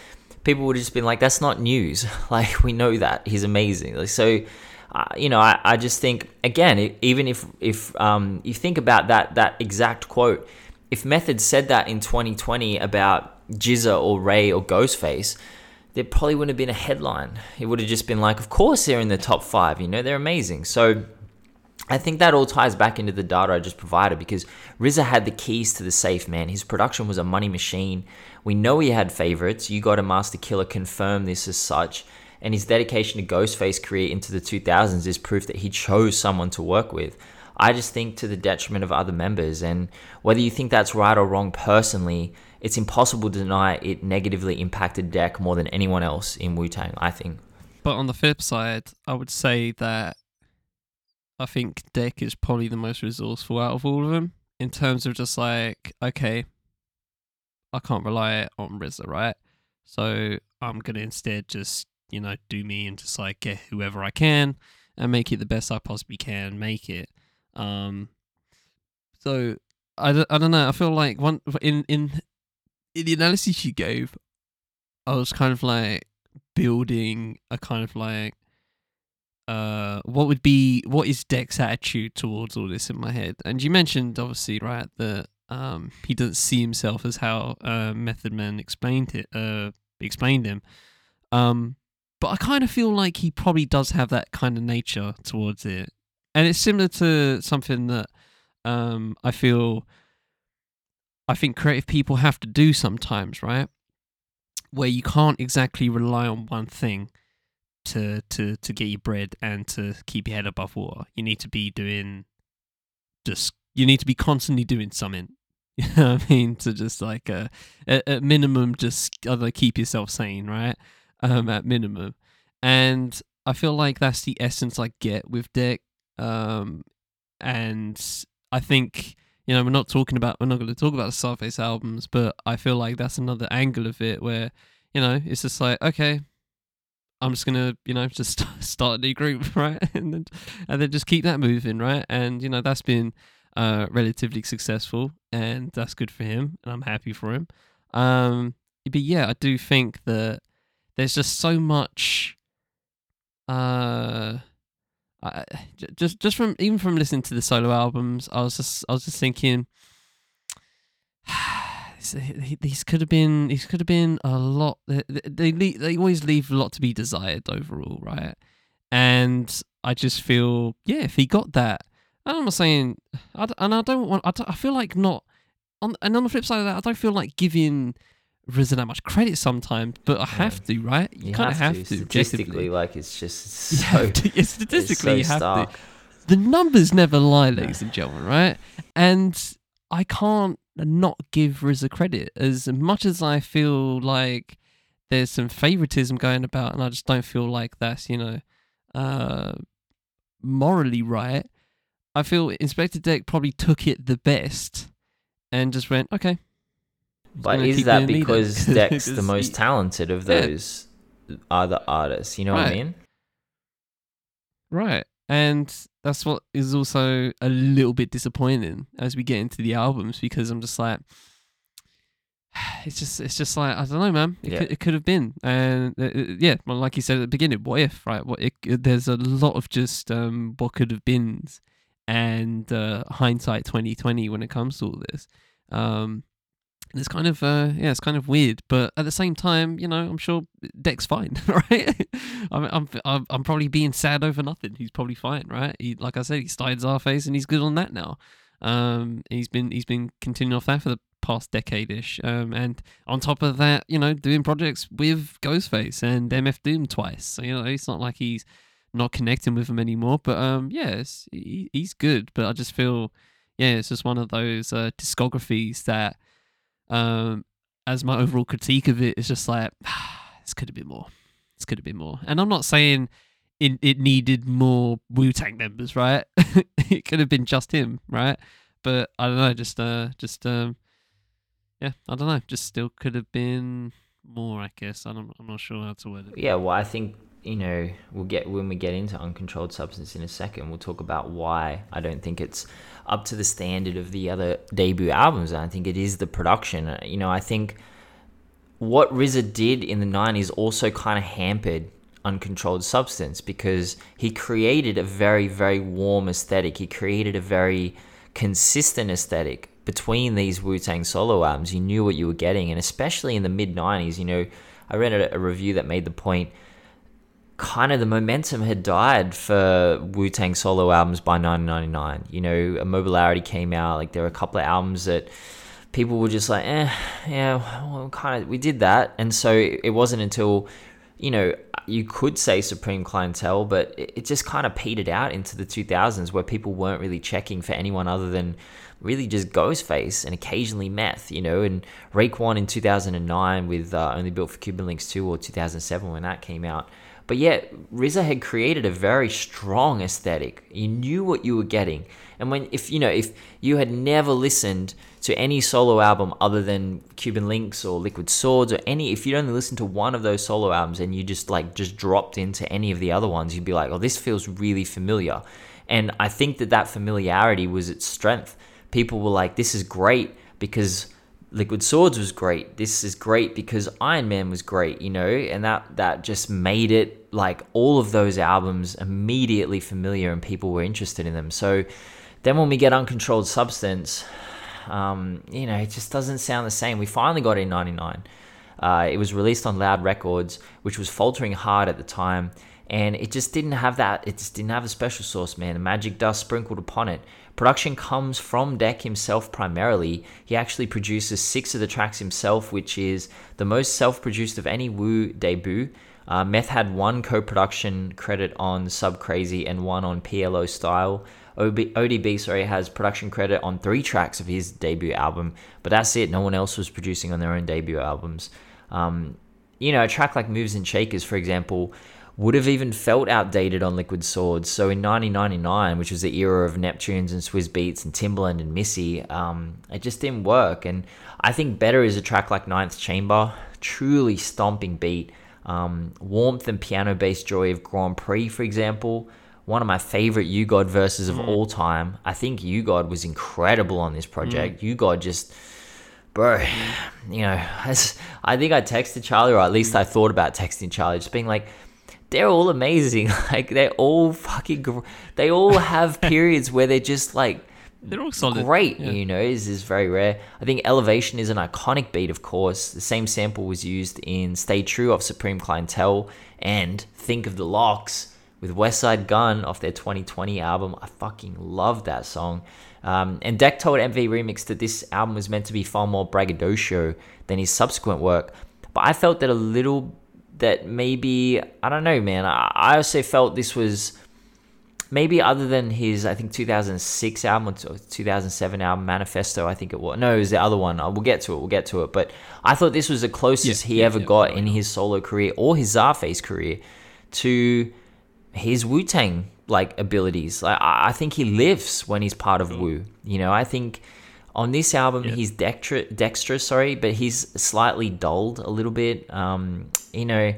people would have just been like, that's not news. Like, we know that. He's amazing. Like, So, you know, I, I just think again, even if if um, you think about that that exact quote, if Method said that in 2020 about GZA or Ray or Ghostface, there probably wouldn't have been a headline. It would have just been like, of course they're in the top five. You know, they're amazing. So. I think that all ties back into the data I just provided because RZA had the keys to the safe, man. His production was a money machine. We know he had favorites. You got a Masta Killa confirm this as such and his dedication to Ghostface career into the 2000s is proof that he chose someone to work with. I just think to the detriment of other members, and whether you think that's right or wrong personally, it's impossible to deny it negatively impacted Deck more than anyone else in Wu Tang, I think. But on the flip side, I would say that I think Deck is probably the most resourceful out of all of them in terms of just like, okay, I can't rely on RZA, right? So I'm gonna instead just you know, do me and just like get whoever I can and make it the best I possibly can make it. Um, so I, I don't know. I feel like one in in in the analysis you gave, I was kind of like building a kind of like uh what would be what is Deck's attitude towards all this in my head. And you mentioned obviously right that um he doesn't see himself as how uh Method Man explained it uh explained him. Um but I kind of feel like he probably does have that kind of nature towards it, and it's similar to something that um, I feel I think creative people have to do sometimes, right? where you can't exactly rely on one thing to to to get your bread and to keep your head above water. You need to be doing just you need to be constantly doing something. You know what I mean? To just like uh, at, at minimum, just uh, keep yourself sane, right? Um, at minimum, and I feel like that's the essence I get with Dick. Um, and I think you know we're not talking about we're not going to talk about the Czarface albums, but I feel like that's another angle of it where you know it's just like okay, I'm just gonna you know just start a new group, right, and then and then just keep that moving, right, and you know that's been uh relatively successful, and that's good for him, and I'm happy for him. Um, but yeah, I do think that there's just so much uh I, just just from even from listening to the solo albums, I was just I was just thinking these could have been these could have been a lot. They they, they always leave a lot to be desired overall, right? And I just feel yeah, if he got that, and I'm not saying, I, and I don't want. I, I feel like not on and on the flip side of that, I don't feel like giving RZA that much credit sometimes, but I have to, right? You, kind of have, have, to. Statistically, like it's just it's You to- yeah, statistically, so you have stark. to. The numbers never lie, ladies and gentlemen, right? And I can't not give RZA credit as much as I feel like there's some favoritism going about, and I just don't feel like that's you know uh, morally right. I feel Inspectah Deck probably took it the best and just went, okay, But is that being me then. because Deck's the most talented of Yeah. those other artists? You know what I mean? Right. And that's what is also a little bit disappointing as we get into the albums because I'm just like it's just it's just like I don't know man it, Yeah. could, it could have been and uh, uh, yeah well like you said at the beginning what if right what it, there's a lot of just um what could have been and uh hindsight 2020 when it comes to all this um it's kind of uh yeah it's kind of weird but at the same time you know i'm sure deck's fine right? I'm, I'm i'm probably being sad over nothing. He's probably fine right? He like i said he started Czarface and he's good on that now. Um he's been he's been continuing off that for the past decade ish um and on top of that you know doing projects with ghostface and mf doom twice. So you know it's not like he's not connecting with him anymore but um yes he, he's good but i just feel yeah it's just one of those uh discographies that um, as my overall critique of it is just like this could have been more. This could have been more. And I'm not saying it it needed more Wu Tang members, right? it could have been just him, right? But I don't know, just uh, just um, yeah, I don't know, just still could have been more. I guess I don't, I'm not sure how to word it. Yeah, well, I think you know we'll get when we get into uncontrolled substance in a second. We'll talk about why I don't think it's up to the standard of the other debut albums. I think it is the production. Uh, You know, I think what RZA did in the '90s also kind of hampered uncontrolled substance because he created a very very warm aesthetic. He created a very consistent aesthetic between these Wu Tang solo albums. You knew what you were getting, and especially in the mid '90s, you know, I read a, a review that made the point. Kind of the momentum had died for Wu Tang solo albums by 1999. You know, Immobilarity came out. Like there were a couple of albums that people were just like, eh, yeah, well, kind of, we did that. And so it wasn't until, you know, you could say Supreme Clientele, but it, it just kind of petered out into the 2000s where people weren't really checking for anyone other than really just Ghostface and occasionally Meth, you know, and Raekwon in 2009 with uh, Only Built for Cuban Linx 2 or 2007 when that came out. But yet, RZA had created a very strong aesthetic. You knew what you were getting. And when, if you know, if you had never listened to any solo album other than Cuban Linx or Liquid Swords or any, if you'd only listened to one of those solo albums and you just like just dropped into any of the other ones, you'd be like, oh, this feels really familiar. And I think that that familiarity was its strength. People were like, this is great because Liquid Swords was great. This is great because Iron Man was great, you know, and that that just made it like all of those albums immediately familiar and people were interested in them. So then when we get Uncontrolled Substance, um, you know, it just doesn't sound the same. We finally got it in 99. Uh, it was released on Loud Records, which was faltering hard at the time, and it just didn't have that. It just didn't have a special sauce, man. Magic dust sprinkled upon it. Production comes from Deck himself primarily. He actually produces six of the tracks himself, which is the most self produced of any Wu debut. Uh, Meth had one co production credit on Sub Crazy and one on PLO Style. OB, ODB, sorry, has production credit on three tracks of his debut album, but that's it. No one else was producing on their own debut albums. Um, you know, a track like Moves and Shakers, for example, would have even felt outdated on Liquid Swords. So in 1999, which was the era of Neptunes and Swizz Beatz and Timbaland and Missy, um, it just didn't work. And I think better is a track like Ninth Chamber, truly stomping beat. Um, warmth and piano based joy of Grand Prix, for example, one of my favorite U-God verses of Mm. all time. I think U-God was incredible on this project. U-God just, bro, you know, I think I texted Charlie, or at least I thought about texting Charlie, just being like, they're all amazing. Like they're all fucking, gr- they all have periods where they're just like They're all solid. great. Yeah. You know, is is very rare. I think Elevation is an iconic beat. Of course, the same sample was used in Stay True of Supreme Clientele and Think of the Locks with Westside Gunn off their 2020 album. I fucking love that song. Um, and Deck told MV Remix that this album was meant to be far more braggadocio than his subsequent work. But I felt that a little, that maybe, I don't know, man. I, I also felt this was maybe other than his, I think 2006 album or 2007 album, Manifesto, I think it was. No, it was the other one. Uh, We'll get to it. We'll get to it. But I thought this was the closest Yeah, he yeah, ever yeah, got in his solo career or his Czarface career to his Wu Tang like abilities. Like I think he lives when he's part of Wu. You know, I think on this album Yeah. he's dexter- dexterous, sorry, but he's slightly dulled a little bit. Um, you know,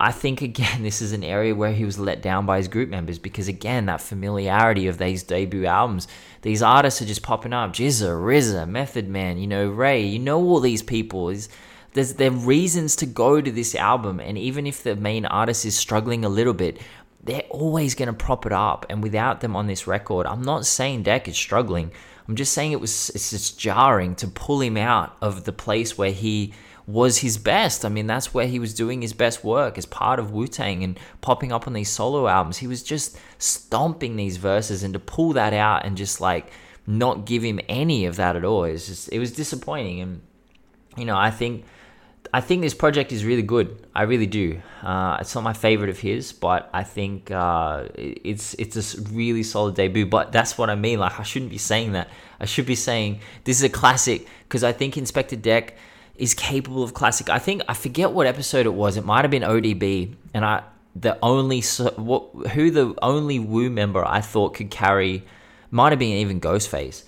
I think again this is an area where he was let down by his group members because again that familiarity of these debut albums, these artists are just popping up. GZA, RZA, Method Man, you know, Ray, you know all these people. Is there's there are reasons to go to this album, and even if the main artist is struggling a little bit, they're always going to prop it up. And without them on this record, I'm not saying Deck is struggling. I'm just saying it was it's just jarring to pull him out of the place where he was his best. I mean, that's where he was doing his best work as part of Wu Tang and popping up on these solo albums. He was just stomping these verses, and to pull that out and just like not give him any of that at all, was just it was disappointing. And you know, I think I think this project is really good. I really do. Uh, it's not my favorite of his, but I think uh, it's it's a really solid debut. But that's what I mean. Like I shouldn't be saying that. I should be saying this is a classic because I think Inspectah Deck is capable of classic. I think I forget what episode it was. It might have been ODB, and I the only what who the only Wu member I thought could carry might have been even Ghostface.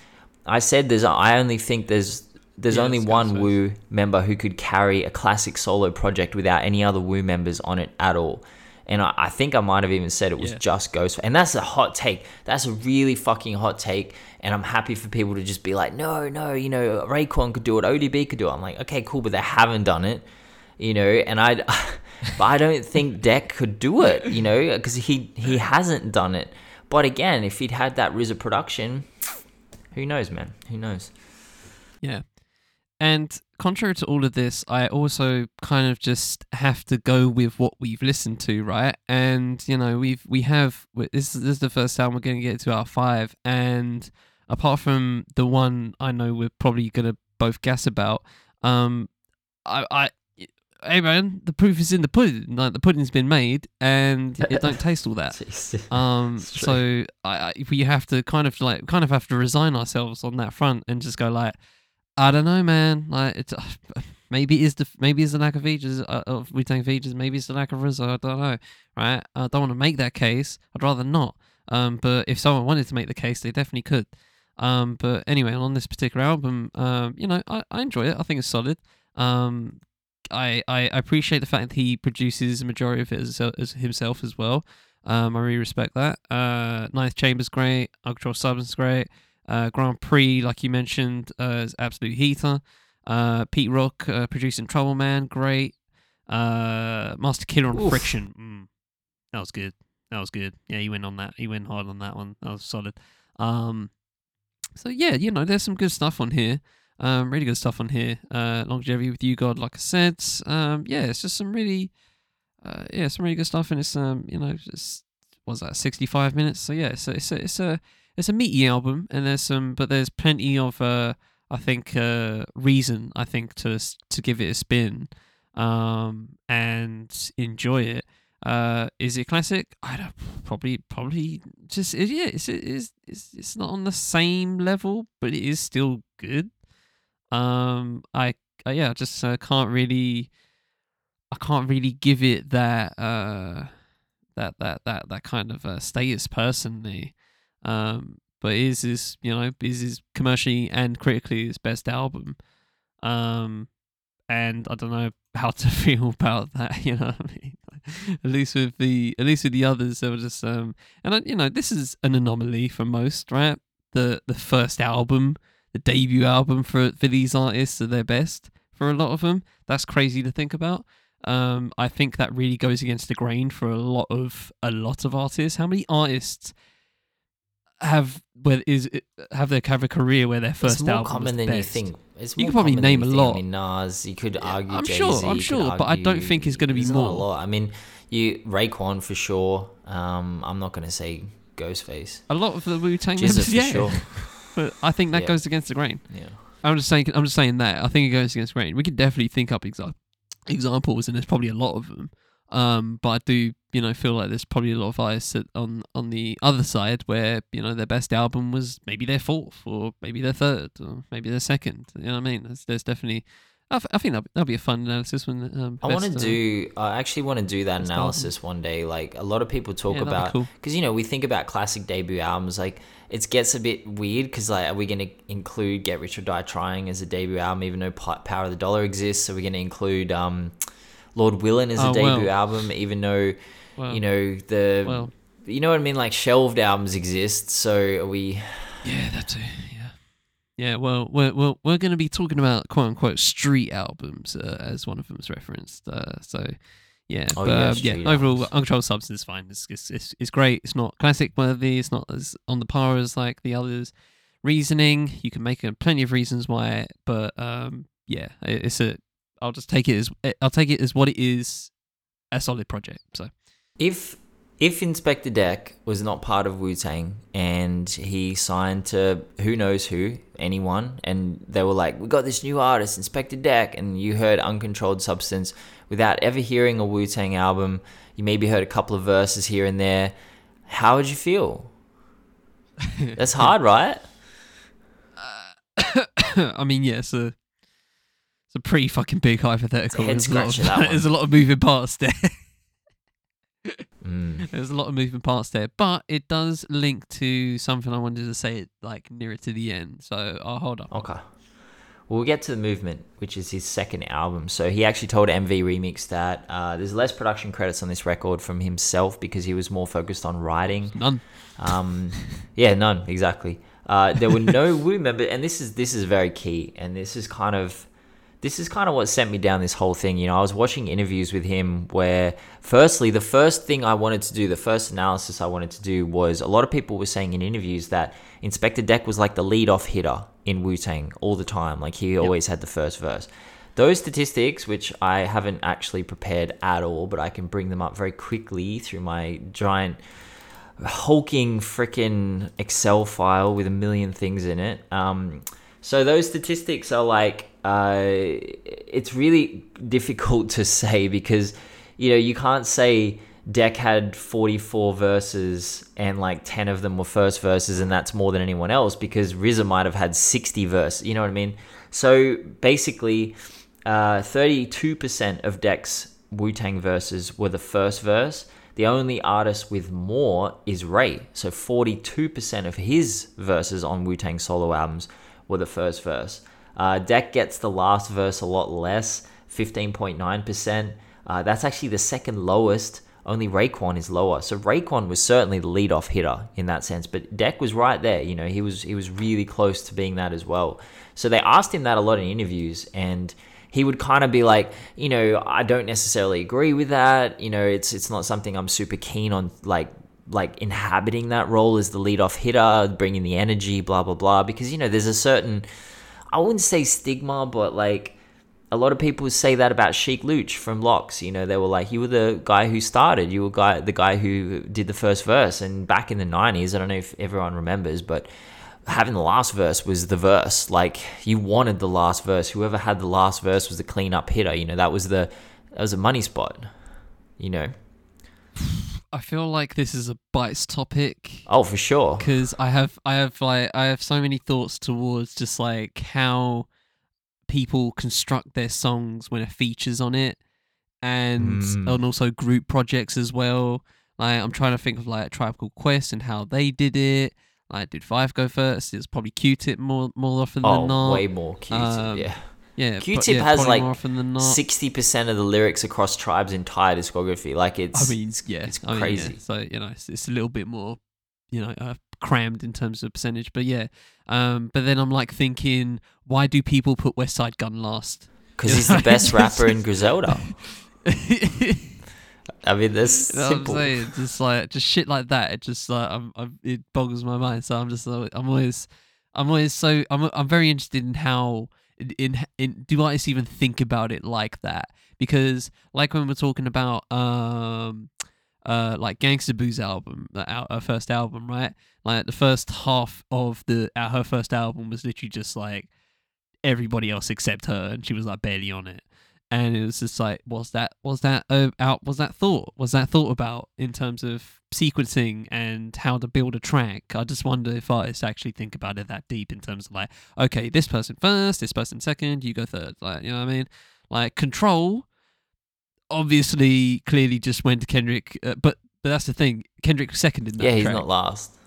I said there's I only think there's there's Yeah, only one. Wu member who could carry a classic solo project without any other Wu members on it at all. And I, I think I might have even said it was Yeah. just Ghost. And that's a hot take. That's a really fucking hot take. And I'm happy for people to just be like, no, no, you know, Raekwon could do it, ODB could do it. I'm like, okay, cool, but they haven't done it, you know. And I, but I don't think Deck could do it, you know, because he he hasn't done it. But again, if he'd had that RZA production, who knows, man? Who knows? Yeah. And contrary to all of this, I also kind of just have to go with what we've listened to, right? And you know, we've we have this. This is the first time we're going to get to our five, and apart from the one I know we're probably going to both guess about, um, I, I, hey man, the proof is in the pudding. Like the pudding's been made, and it don't taste all that. Um, so I, I, we have to kind of like kind of have to resign ourselves on that front and just go like, I don't know, man. Like it's maybe is the maybe it's the lack of features uh, of Wu Tang features. Maybe it's the lack of RZA. I don't know, right? I don't want to make that case. I'd rather not. Um, but if someone wanted to make the case, they definitely could. Um, but anyway, on this particular album, um, you know, I, I enjoy it. I think it's solid. Um, I, I appreciate the fact that he produces a majority of it as, as himself as well. Um, I really respect that. Uh, Ninth Chamber's great. Uncontrolled Substance great. Uh, Grand Prix, like you mentioned, uh, is absolute heater. Uh, Pete Rock uh, producing Trouble Man, great. Uh, Masta Killa on Oof. Friction, mm, that was good. That was good. Yeah, he went on that. He went hard on that one. That was solid. Um, so yeah, you know, there's some good stuff on here. Um, really good stuff on here. Uh, longevity with U-God, like I said. Um, yeah, it's just some really, uh, yeah, some really good stuff, and it's um, you know, just was that 65 minutes. So yeah, so it's a, it's a it's a meaty album, and there's some, but there's plenty of uh, I think uh, reason I think to to give it a spin, um, and enjoy it. Uh, is it classic? I don't probably probably just yeah. It's it's it's it's not on the same level, but it is still good. Um, I, I yeah, just uh, can't really, I can't really give it that uh that that that that kind of uh, status personally. Um, but is is you know is is commercially and critically his best album. Um, and I don't know how to feel about that. You know, I mean, at least with the at least with the others, they were just um, and I, you know, this is an anomaly for most, right? The the first album, the debut album for for these artists are their best for a lot of them. That's crazy to think about. Um, I think that really goes against the grain for a lot of a lot of artists. How many artists have where is have their have a career where their first it's more album common the than you think. It's You could probably name a lot. I mean, Nas. You could Yeah, argue. I'm Jay-Z, sure, I'm sure, but I don't think it's gonna be there's not a lot. I mean, you Raekwon for sure. Um, I'm not gonna say Ghostface. A lot of the Wu Tang members, yeah. sure. But I think that Yeah. goes against the grain. Yeah. I'm just saying. I'm just saying that. I think it goes against the grain. We could definitely think up exa- examples, and there's probably a lot of them. Um, but I do, you know, feel like there's probably a lot of at- on on the other side where you know their best album was maybe their fourth, or maybe their third, or maybe their second. You know what I mean? There's, there's definitely. I, I think that'll, that'll be a fun analysis when. Um, I want to uh, do. I actually want to do that analysis one day. Like a lot of people talk Yeah, about, cool. because you know we think about classic debut albums. Like it gets a bit weird because like are we going to include Get Rich or Die Trying as a debut album, even though Power of the Dollar exists? Are we going to include um, Lord Willin as a Oh, debut well. album, even though well, you know the well, you know what I mean? Like shelved albums exist. So are we? Yeah, that too. Yeah. Yeah, well, we're we're, we're going to be talking about quote unquote street albums uh, as one of them's referenced. Uh, so, yeah, Oh, but yeah, um, yeah, overall. Uncontrolled Substance is fine. It's, it's it's it's great. It's not classic worthy. It's not as on the par as like the others. Reasoning, you can make uh, plenty of reasons why, but um, yeah, it, it's a. I'll just take it as I'll take it as what it is, a solid project. So If if Inspectah Deck was not part of Wu Tang and he signed to who knows who, anyone, and they were like, "We got this new artist, Inspectah Deck," and you heard Uncontrolled Substance without ever hearing a Wu Tang album, you maybe heard a couple of verses here and there. How would you feel? That's hard, right? Uh, I mean, yeah, it's a it's a pretty fucking big hypothetical. head There's a, lot of, there's a lot of moving parts there. Mm. there's a lot of moving parts there, but it does link to something I wanted to say like nearer to the end. So I'll hold up. Okay. Well, we'll get to the movement, which is his second album. So he actually told MV Remix that uh, there's less production credits on this record from himself because he was more focused on writing. None. Um, yeah, none exactly. Uh, there were no Wu members, and this is this is very key, and this is kind of this is kind of what sent me down this whole thing. You know, I was watching interviews with him where, firstly, the first thing I wanted to do, the first analysis I wanted to do was a lot of people were saying in interviews that Inspectah Deck was like the lead off hitter in Wu Tang all the time. Like he always had the first verse. Those statistics, which I haven't actually prepared at all, but I can bring them up very quickly through my giant hulking freaking Excel file with a million things in it. Um, so those statistics are like, uh, it's really difficult to say because, you know, you can't say Deck had 44 verses and like 10 of them were first verses and that's more than anyone else because RZA might have had 60 verses. You know what I mean? So basically, uh, 32% of Deck's Wu Tang verses were the first verse. The only artist with more is Ray. So 42% of his verses on Wu Tang solo albums were the first verse. Uh, Deck gets the last verse a lot less, 15.9%. Uh, that's actually the second lowest. Only Raekwon is lower. So Raekwon was certainly the lead-off hitter in that sense, but Deck was right there. You know, he was he was really close to being that as well. So they asked him that a lot in interviews, and he would kind of be like, you know, I don't necessarily agree with that. You know, it's it's not something I'm super keen on, like like inhabiting that role as the lead-off hitter, bringing the energy, blah blah blah. Because you know, there's a certain, I wouldn't say stigma, but like a lot of people say that about Sheek Louch from LOX. You know, they were like, you were the guy who started. You were guy, the guy who did the first verse. And back in the 90s, I don't know if everyone remembers, but having the last verse was the verse. Like, you wanted the last verse. Whoever had the last verse was the cleanup hitter. You know, that was the that was a money spot. You know. I feel like this is a bites topic Oh, for sure. because I have I have like I have so many thoughts towards just like how people construct their songs when it features on it, and Mm. and also group projects as well. Like I'm trying to think of like Tribe Called Quest and how they did it. Like did Phife go first? It's probably Q-Tip more more often Oh, than not. way more Q-tip. Um, yeah. Yeah, Q-Tip yeah, has, like, more often than not. Sixty percent of the lyrics across Tribe's entire discography. Like it's. I mean, yeah, it's I mean, yeah. crazy. So you know, it's, it's a little bit more, you know, uh, crammed in terms of percentage. But yeah, um, but then I'm like thinking, why do people put Westside Gunn last? because he's know, the best rapper in Griselda. I mean, that's know what I'm simple. saying? Just like just shit like that. It just like I'm, I'm, it boggles my mind. So I'm just I'm always I'm always so I'm I'm very interested in how in, in do artists even think about it like that? Because like when we're talking about um uh like Gangsta Boo's album our, her first album right? Like the first half of the uh, her first album was literally just like everybody else except her and she was like barely on it and it was just like was that was that uh, out was that thought? Was that thought about in terms of sequencing and how to build a track? I just wonder if artists actually think about it that deep in terms of like okay this person first this person second you go third. Like you know what i mean? Like control obviously clearly just went to kendrick uh, but but that's the thing. Kendrick was second in that Yeah, he's track, not last.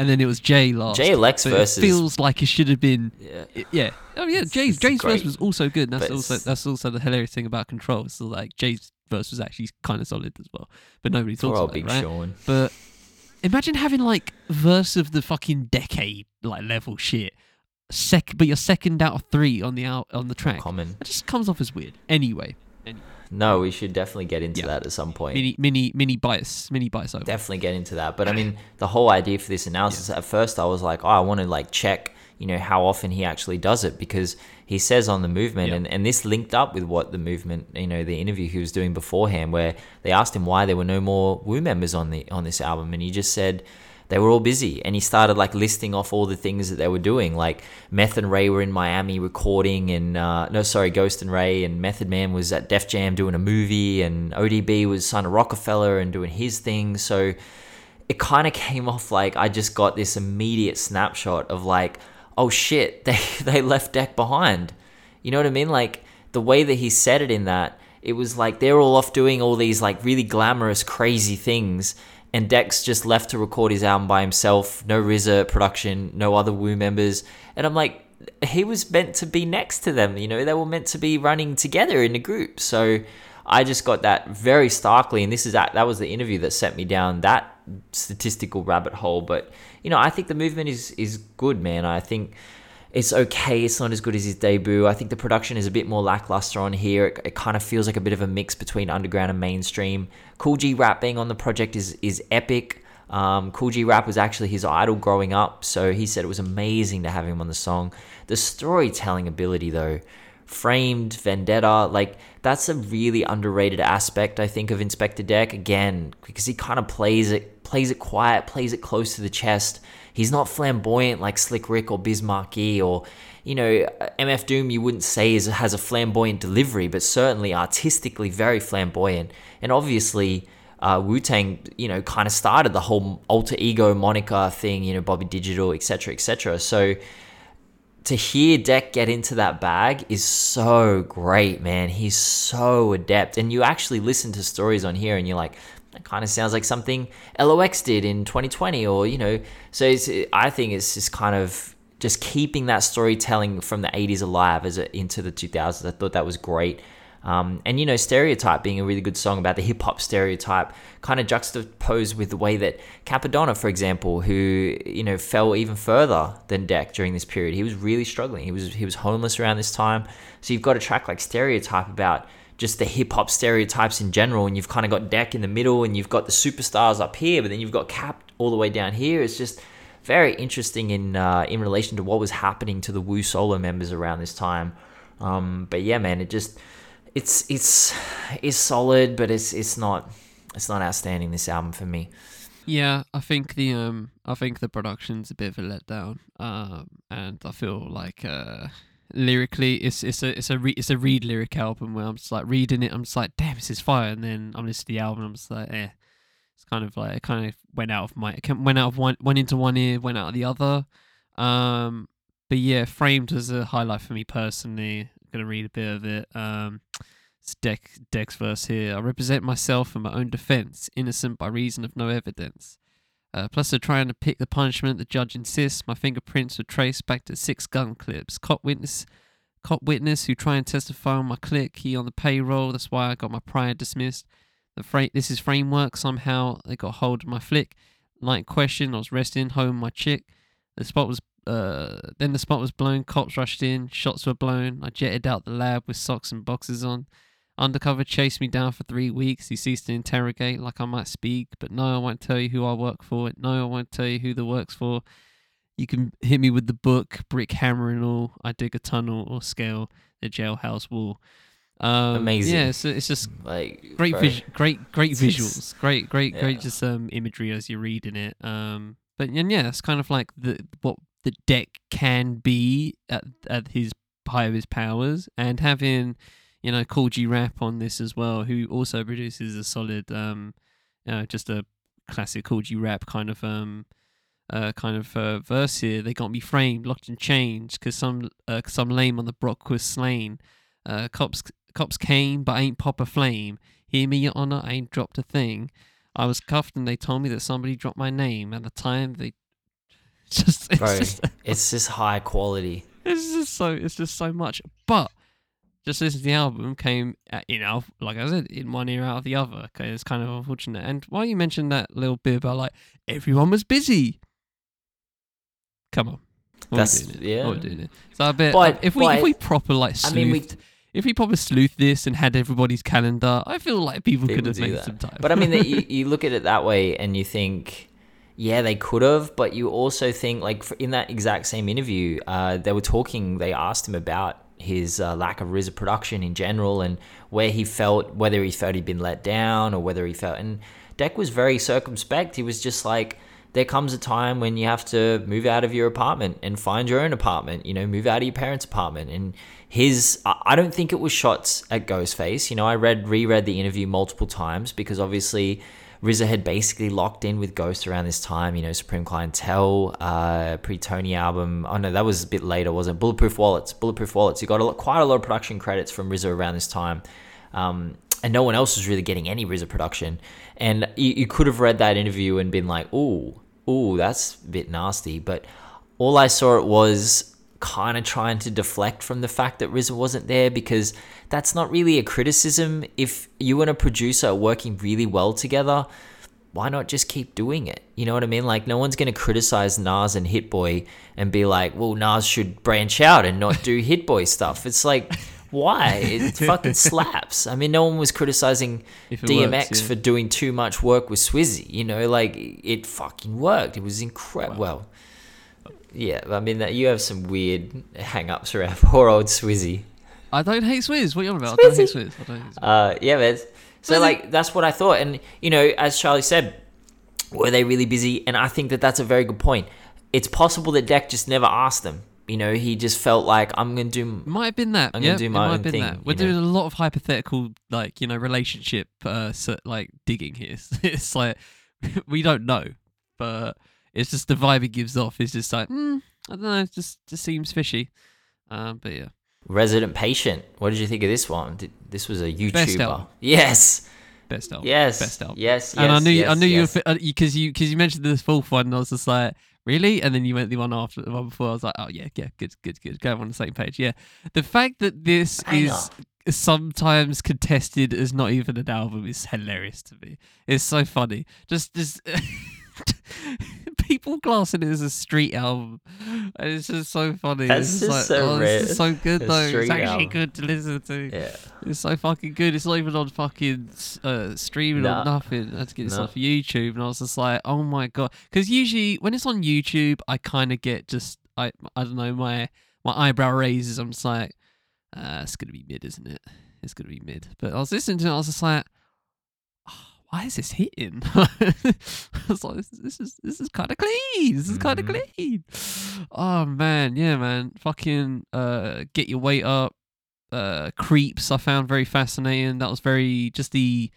And then it was jay last Jay Lex so versus. it feels like it should have been yeah. Yeah. Oh yeah. Jay's Jay's verse was also good. And that's also that's also the hilarious thing about Control. So like Jay's verse was actually kind of solid as well, but nobody talks about it, right? Sean. But imagine having like verse of the fucking decade like level shit. Sec, but you're second out of three on the out on the track. Common. It just comes off as weird. Anyway, No, we should definitely get into Yeah. that at some point. mini mini mini bites, mini bites over. definitely get into that. But I mean, the whole idea for this analysis at first, I was like, oh, I want to like check, you know, how often he actually does it because he says on the movement, Yeah. and, and this linked up with what the movement, you know, the interview he was doing beforehand, where they asked him why there were no more Wu members on the on this album, and he just said. They were all busy, and he started like listing off all the things that they were doing. Like Meth and Ray were in Miami recording, and uh, no, sorry, Ghost and Ray and Method Man was at Def Jam doing a movie, and ODB was son of Rockefeller and doing his thing. So it kind of came off like I just got this immediate snapshot of like, oh shit, they they left Deck behind. You know what I mean? Like the way that he said it in that, it was like they're all off doing all these like really glamorous, crazy things, and Dex just left to record his album by himself. No RZA production, no other Wu members, and I'm like. He was meant to be next to them, you know. They were meant to be running together in a group. So, I just got that very starkly, and this is that that was the interview that sent me down that statistical rabbit hole. But you know, I think the movement is is good, man. I think it's okay. It's not as good as his debut. I think the production is a bit more lackluster on here. It, it kind of feels like a bit of a mix between underground and mainstream. Kool G Rap being on the project is is epic. Um, Kool G Rap was actually his idol growing up, so he said it was amazing to have him on the song. The storytelling ability, though, framed vendetta like that's a really underrated aspect i think of inspectah deck again because he kind of plays it plays it quiet plays it close to the chest he's not flamboyant like slick rick or Biz Markie or you know mf doom you wouldn't say is, has a flamboyant delivery but certainly artistically very flamboyant and obviously uh, Wu Tang, you know, kind of started the whole alter ego moniker thing, you know, Bobby Digital, etc., etc. So, to hear Deck get into that bag is so great, man. He's so adept. And you actually listen to stories on here and you're like, that kind of sounds like something LOX did in 2020 or, you know, so I think it's just kind of just keeping that storytelling from the 80s alive as it, into the 2000s. I thought that was great. Um, and you know, Stereotype being a really good song about the hip hop stereotype, kind of juxtaposed with the way that Cappadonna, for example, who you know fell even further than Deck during this period, he was really struggling. He was he was homeless around this time. So you've got a track like Stereotype about just the hip hop stereotypes in general, and you've kind of got Deck in the middle, and you've got the superstars up here, but then you've got Cap all the way down here. It's just very interesting in uh, in relation to what was happening to the Wu solo members around this time. Um, but yeah, man, it just it's it's it's solid, but it's it's not it's not outstanding. This album for me. Yeah, I think the um I think the production's a bit of a letdown. Um and I feel like uh lyrically it's it's a it's a re- it's a read lyric album where I'm just like reading it, I'm just like, damn, this is fire and then I'm listening to the album I'm just like, eh. It's kind of like it kind of went out of my it went out of one went into one ear, went out of the other. Um but yeah, framed was a highlight for me personally. I'm gonna read a bit of it. Um it's Deck Deck's verse here. I represent myself in my own defense, innocent by reason of no evidence. Uh, plus, they're trying to pick the punishment the judge insists. My fingerprints were traced back to six gun clips. Cop witness, cop witness who try and testify on my click. He on the payroll. That's why I got my prior dismissed. The fra- this is framework. Somehow they got hold of my flick. Night question. I was resting home my chick. The spot was uh, then the spot was blown. Cops rushed in. Shots were blown. I jetted out the lab with socks and boxes on. Undercover chased me down for three weeks. He ceased to interrogate like I might speak, but no, I won't tell you who I work for. No, I won't tell you who the work's for. You can hit me with the book, brick hammer and all. I dig a tunnel or scale the jailhouse wall. Um, Amazing. Yeah, so it's just Like great, bro, vis- great, great visuals, great, great, yeah. great, just um imagery as you're reading it. Um, but and yeah, it's kind of like the what the deck can be at at his high of his powers, and having you know Kool G Rap on this as well, who also produces a solid um, you know, just a classic Kool G Rap kind of um. Uh, kind of uh, verse here. They got me framed, locked in chains, cause some uh, some lame on the Brock was slain. Uh, cops cops came, but ain't pop a flame. Hear me, your honor, I ain't dropped a thing. I was cuffed and they told me that somebody dropped my name. At the time, they just it's bro, just it's just high quality. it's just so it's just so much. But just listen to the album came at, you know like I said in one ear out of the other. Okay, it's kind of unfortunate. And while you mentioned that little bit about like everyone was busy, come on. What That's- doing it? yeah. What doing it? So I bet But- if we if we proper like I mean, we- if we proper sleuth this and had everybody's calendar, I feel like people, could have made that. some time. But I mean, that you, you look at it that way and you think, yeah, they could have. But you also think, like, in that exact same interview, uh, they were talking, they asked him about his uh, lack of RZA production in general and where he felt, whether he felt he'd been let down or whether he felt. And Deck was very circumspect. He was just like, there comes a time when you have to move out of your apartment and find your own apartment, you know, move out of your parents' apartment. And his, I I don't think it was shots at Ghostface. You know, I read, reread the interview multiple times because obviously RZA had basically locked in with Ghost around this time, you know, Supreme Clientele, uh, Pretty Toney album. Oh no, that was a bit later, wasn't it? Bulletproof Wallets. Bulletproof Wallets. You got a lot, quite a lot of production credits from RZA around this time. Um, and no one else was really getting any RZA production. And you, you could have read that interview and been like, ooh, ooh, that's a bit nasty. But all I saw it was kind of trying to deflect from the fact that RZA wasn't there because that's not really a criticism. If you and a producer are working really well together, why not just keep doing it? You know what I mean? Like, no one's going to criticize Nas and Hit Boy and be like, well, Nas should branch out and not do Hit Boy stuff. It's like, why? It fucking slaps. I mean, no one was criticizing DMX works, yeah. for doing too much work with Swizzy. You know, like, it fucking worked. It was incredible. Well, yeah, I mean, that you have some weird hang ups around poor old Swizzy. I don't hate Swizz. What are you on about? I don't hate Swizz. I don't hate Swizz. Uh, yeah, man. So Swizzy. like that's what I thought, and you know, as Charlie said, were they really busy? And I think that that's a very good point. It's possible that Deck just never asked them. You know, he just felt like I'm gonna do. Might have been that. I'm gonna yeah, do my might own have been thing, that. We're you know? doing a lot of hypothetical, like you know, relationship, uh, so, like digging here. It's like we don't know, but it's just the vibe it gives off. Is just like, mm, I don't know, it just just seems fishy. Um, but yeah, Resident Patient. What did you think of this one? Did, this was a YouTuber. album. Yes, best album. yes, best album. yes, yes. and I knew you, I yes, knew yes. you because you because you mentioned the fourth one, and I was just like, really? And then you went the one after the one before. I was like, oh yeah, yeah, good, good, good. Go on the same page. Yeah, the fact that this Banger. is sometimes contested as not even an album is hilarious to me. It's so funny. Just just. People classing it as a street album, and it's just so funny. That's it's just like, so oh, rare. So good though. It's actually album. good to listen to. Yeah. It's so fucking good. It's not even on fucking uh, streaming Nah. or nothing. I had to get this Nah. off YouTube, and I was just like, oh my god. Because usually when it's on YouTube, I kind of get just I I don't know my my eyebrow raises. I'm just like, uh, it's gonna be mid, isn't it? It's gonna be mid. But I was listening to it, I was just like, why is this hitting? I was like, this, this is this is kind of clean. This is kind of Mhm. clean. Oh man, yeah, man. Fucking uh, get your weight up. Uh, creeps. I found very fascinating. That was very just the.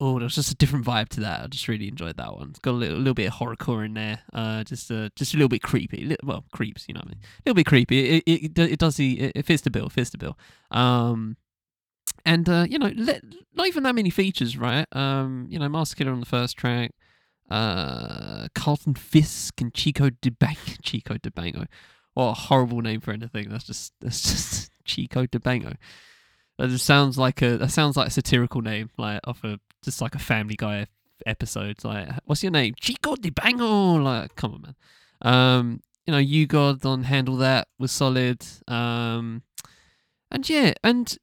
Oh, there was just a different vibe to that. I just really enjoyed that one. It's got a little, little bit of horrorcore in there. Uh, just uh, just a little bit creepy. Well, creeps, you know what I mean. A little bit creepy. It it, it, it does the it, it fits the bill. Fits the bill. Um, and uh, you know, not even that many features, right? Um, you know, Masta Killa on the first track. Uh, Carlton Fisk and Chico DeBango. Chico DeBango. What a horrible name for anything. That's just that's just Chico DeBango. That just sounds like a that sounds like a satirical name, like off a just like a Family Guy episode. Like, what's your name? Chico DeBango. Like, come on, man. Um, you know, U-God on handle that was solid. Um, and yeah, and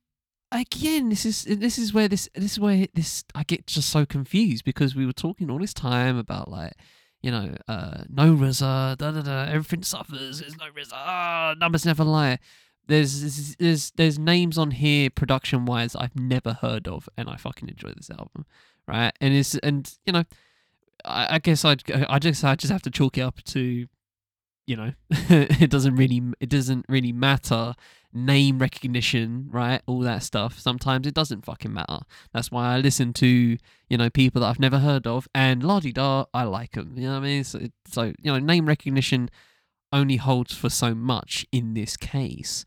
again, this is this is where this this is where this I get just so confused because we were talking all this time about like you know uh no RZA, da da da, everything suffers. There's no RZA, ah, numbers never lie. There's there's there's, there's names on here production wise I've never heard of, and I fucking enjoy this album, right? And it's and you know, I, I guess I I just I just have to chalk it up to, you know, it doesn't really it doesn't really matter name recognition, right? All that stuff. Sometimes it doesn't fucking matter. That's why I listen to, you know, people that I've never heard of, and la di da, I like them. You know what I mean? So, so, you know, name recognition only holds for so much in this case.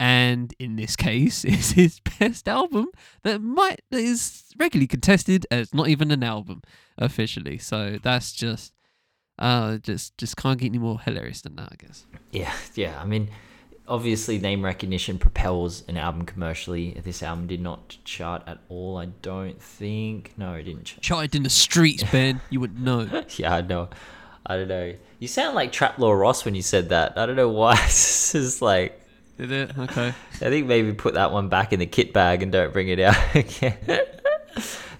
And in this case, it's his best album that might that is regularly contested as not even an album officially. So that's just, uh, just just can't get any more hilarious than that, I guess. Yeah, yeah. I mean, obviously, name recognition propels an album commercially. This album did not chart at all. I don't think. No, it didn't. Chart. Charted in the streets, Ben. You would know. Yeah, I know. I don't know. You sound like Trap Lore Ross when you said that. I don't know why. this is like Did it? Okay. I think maybe put that one back in the kit bag and don't bring it out again.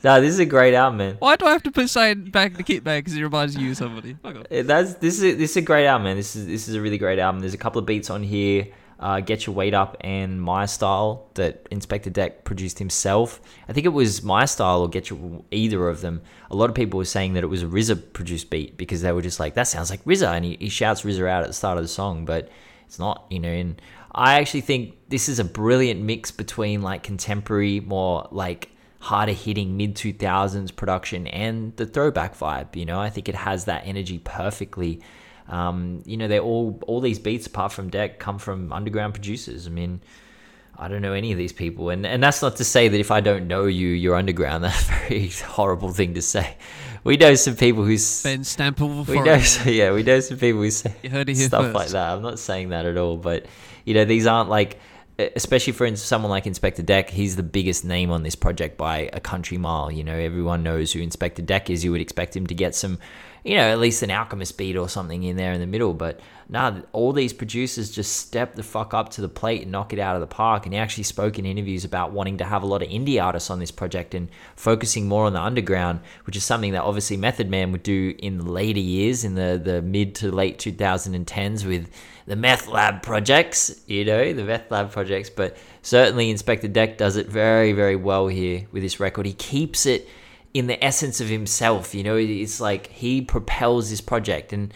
No, this is a great album, man. Why do I have to put something back in the kit bag because it reminds you of somebody? Fuck off. Uh, That's this is this is a great album, man. This is this is a really great album. There's a couple of beats on here. Uh, Get Your Weight Up and My Style that Inspectah Deck produced himself. I think it was My Style or Get Your either of them. A lot of people were saying that it was a RZA produced beat because they were just like, that sounds like RZA, and he, he shouts RZA out at the start of the song, but it's not, you know. And I actually think this is a brilliant mix between like contemporary, more like harder hitting mid 2000s production and the throwback vibe you know? I think it has that energy perfectly. Um, you know they all all these beats apart from deck come from underground producers. I mean i don't know any of these people. And and that's not to say that if i don't know you you're underground. That's a very horrible thing to say. We know some people who's Ben stamp of we know so, yeah we know some people who say You heard it here stuff first. like that. I'm not saying that at all, but you know, these aren't like, especially for someone like Inspectah Deck, he's the biggest name on this project by a country mile. You know, everyone knows who Inspectah Deck is. You would expect him to get some, you know, at least an Alchemist beat or something in there in the middle. But nah, all these producers just step the fuck up to the plate and knock it out of the park. And he actually spoke in interviews about wanting to have a lot of indie artists on this project and focusing more on the underground, which is something that obviously Method Man would do in the later years, in the, the mid to late 2010s with the Meth Lab projects, you know, the Meth Lab projects. But certainly Inspectah Deck does it very, very well here with this record. He keeps it in the essence of himself, you know, it's like he propels this project. And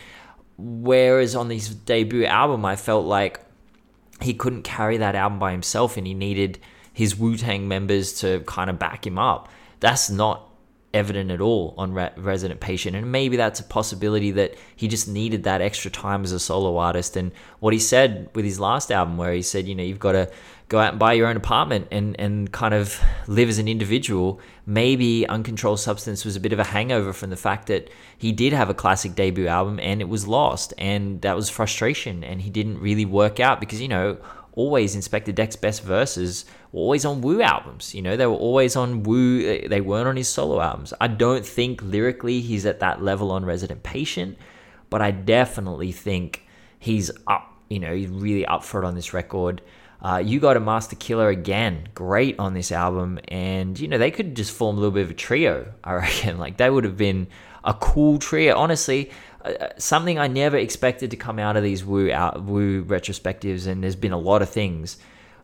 whereas on his debut album, I felt like he couldn't carry that album by himself and he needed his Wu Tang members to kind of back him up. That's not evident at all on Re- Resident Patient. And maybe that's a possibility that he just needed that extra time as a solo artist. And what he said with his last album, where he said, you know, you've got to go out and buy your own apartment and, and kind of live as an individual. Maybe Uncontrolled Substance was a bit of a hangover from the fact that he did have a classic debut album and it was lost. And that was frustration. And he didn't really work out because, you know, always Inspectah Deck's best verses were always on Wu albums. You know, they were always on Wu, they weren't on his solo albums. I don't think lyrically he's at that level on Resident Patient, but I definitely think he's up, you know, he's really up for it on this record. Uh, you got a Masta Killa again, great on this album, and you know they could just form a little bit of a trio. I reckon, like they would have been a cool trio. Honestly, uh, something I never expected to come out of these Woo out Wu retrospectives, and there's been a lot of things,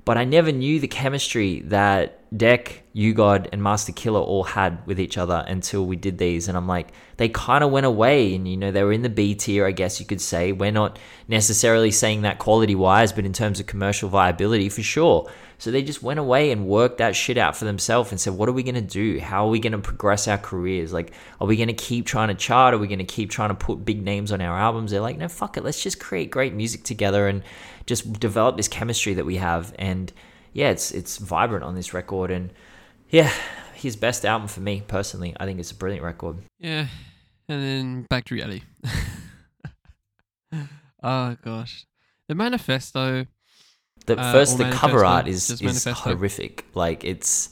but I never knew the chemistry that Deck, U-God, and Masta Killa all had with each other until we did these. And I'm like, they kind of went away. And, you know, they were in the B tier, I guess you could say. We're not necessarily saying that quality wise, but in terms of commercial viability, for sure. So they just went away and worked that shit out for themselves and said, what are we going to do? How are we going to progress our careers? Like, are we going to keep trying to chart? Are we going to keep trying to put big names on our albums? They're like, no, fuck it. Let's just create great music together and just develop this chemistry that we have. And yeah, it's it's vibrant on this record. And yeah, his best album for me personally. I think it's a brilliant record. Yeah, and then back to reality. oh gosh, the manifesto. The Uh, first, the cover art is is Manifesto. horrific. Like it's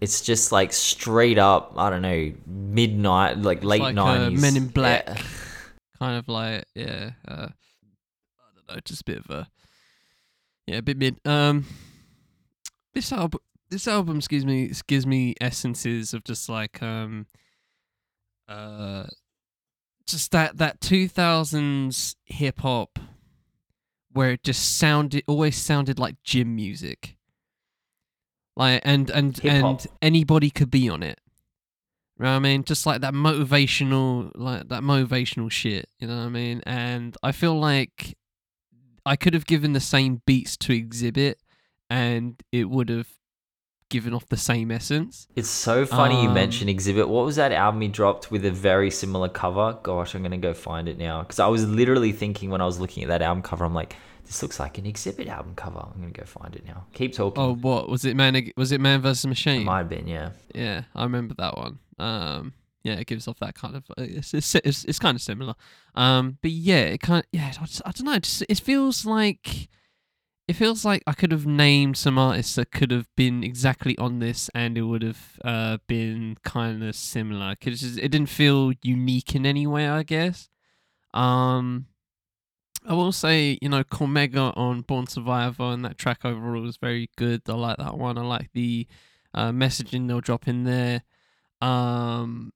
it's just like straight up. I don't know, midnight, like late like, uh, nineties. Men in Black. kind of like yeah uh i don't know just a bit of a yeah a bit mid um this album this album gives me gives me essences of just like um uh just that that 2000s hip hop where it just sounded always sounded like gym music like and and Hip-hop. and anybody could be on it you know what I mean? Just like that motivational, like that motivational shit. You know what I mean? And I feel like I could have given the same beats to Exhibit, and it would have given off the same essence. It's so funny you Um, mentioned Exhibit. What was that album he dropped with a very similar cover? Gosh, I'm gonna go find it now because I was literally thinking when I was looking at that album cover, I'm like, this looks like an Exhibit album cover. I'm gonna go find it now. Keep talking. Oh, what was it? Man, was it Man versus it Machine? might have been, yeah. Yeah, I remember that one. Um, yeah, it gives off that kind of. uh, It's it's it's, it's kind of similar. Um, but yeah, it kind of yeah. I, just, I don't know. Just it feels like it feels like I could have named some artists that could have been exactly on this, and it would have uh been kind of similar. Cause it, didn't feel unique in any way, I guess. Um. I will say, you know, Cormega on Born Survivor and that track overall was very good. I like that one. I like the uh, messaging they'll drop in there. Um,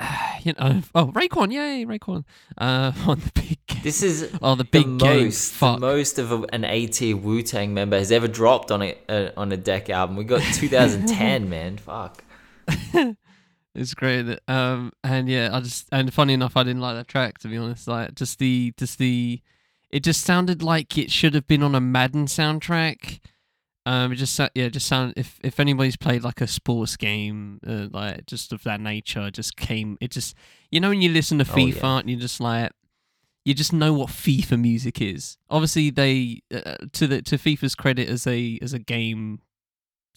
you know, oh Raekwon, yay, Raekwon! Uh, on the big, game. This is oh the big the game, most, the most of a, an A tier Wu Tang member has ever dropped on a, a on a deck album. We got 2010, man. Fuck. it's great. Um, and yeah, I just and funny enough, I didn't like that track to be honest. Like just the just the, it just sounded like it should have been on a Madden soundtrack. Um, it just yeah, it just sound if if anybody's played like a sports game, uh, like just of that nature, it just came. It just you know when you listen to Oh, FIFA yeah. and you just like. You just know what FIFA music is. Obviously, they uh, to the to FIFA's credit as a as a game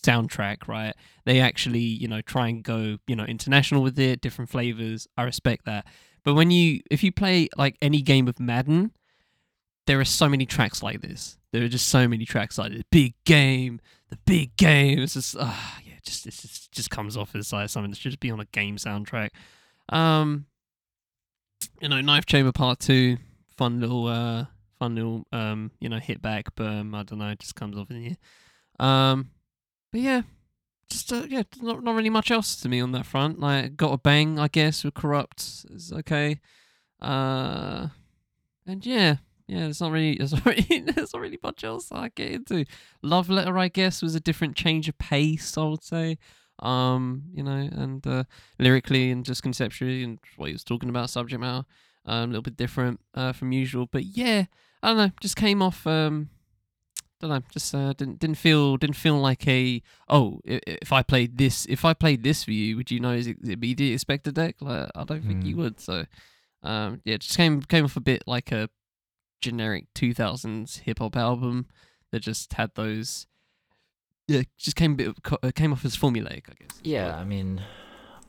soundtrack, right? They actually, you know, try and go, you know, international with it, different flavors. I respect that. But when you if you play like any game of Madden, there are so many tracks like this. There are just so many tracks like this. Big game, the big game. It's just ah, yeah, just it just just comes off as like something that should just be on a game soundtrack. Um you know, Knife Chamber Part Two, fun little uh fun little um, you know, hit back, but um, I don't know, it just comes off in here. Um but yeah, just uh, yeah, not not really much else to me on that front. Like got a bang, I guess, with corrupt okay. Uh, and yeah, yeah, there's not really there's not really, there's not really much else I get into. Love letter, I guess, was a different change of pace. I would say. Um, you know, and uh, lyrically and just conceptually and what he was talking about, subject matter, um, a little bit different uh, from usual. But yeah, I don't know, just came off. Um, don't know, just uh, didn't didn't feel didn't feel like a oh if I played this if I played this for you would you know is it it'd be the expected deck like I don't think you Hmm. would so um yeah it just came came off a bit like a generic 2000s hip hop album that just had those yeah just came bit co- uh, came off as formulaic I guess Yeah, I mean,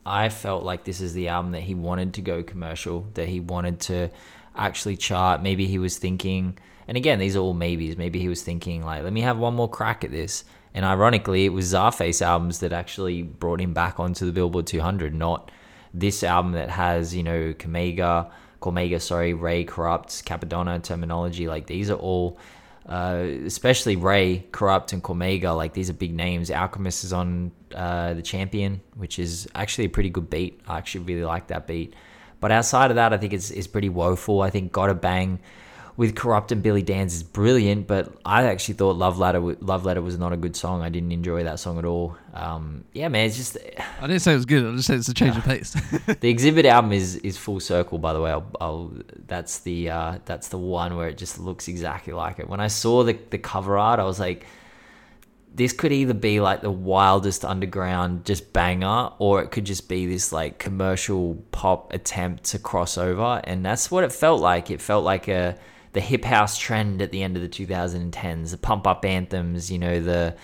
I felt like this is the album that he wanted to go commercial, that he wanted to actually chart. Maybe he was thinking, and again, these are all maybes. Maybe he was thinking, like, let me have one more crack at this. And ironically, it was Czarface albums that actually brought him back onto the Billboard 200, not this album that has, you know, Kamega, Cormega, sorry, Ray, Corrupt, Cappadonna, Termanology. Like, these are all uh, especially Ray, Corrupt, and Cormega. Like these are big names. Alchemist is on uh, the Champion, which is actually a pretty good beat. I actually really like that beat. But outside of that, I think it's it's pretty woeful. I think Gotta Bang with Corrupt and Billy Danze is brilliant, but I actually thought Love Letter Love Letter was not a good song. I didn't enjoy that song at all. Um, yeah, man, it's just I didn't say it was good. I just said it's a change of pace. the Exhibit album is is full circle. By the way, I'll, I'll that's the uh, that's the one where it just looks exactly like it. When I saw the the cover art, I was like this could either be like the wildest underground just banger or it could just be this like commercial pop attempt to cross over and that's what it felt like it felt like a the hip house trend at the end of the 2010s the pump up anthems you know the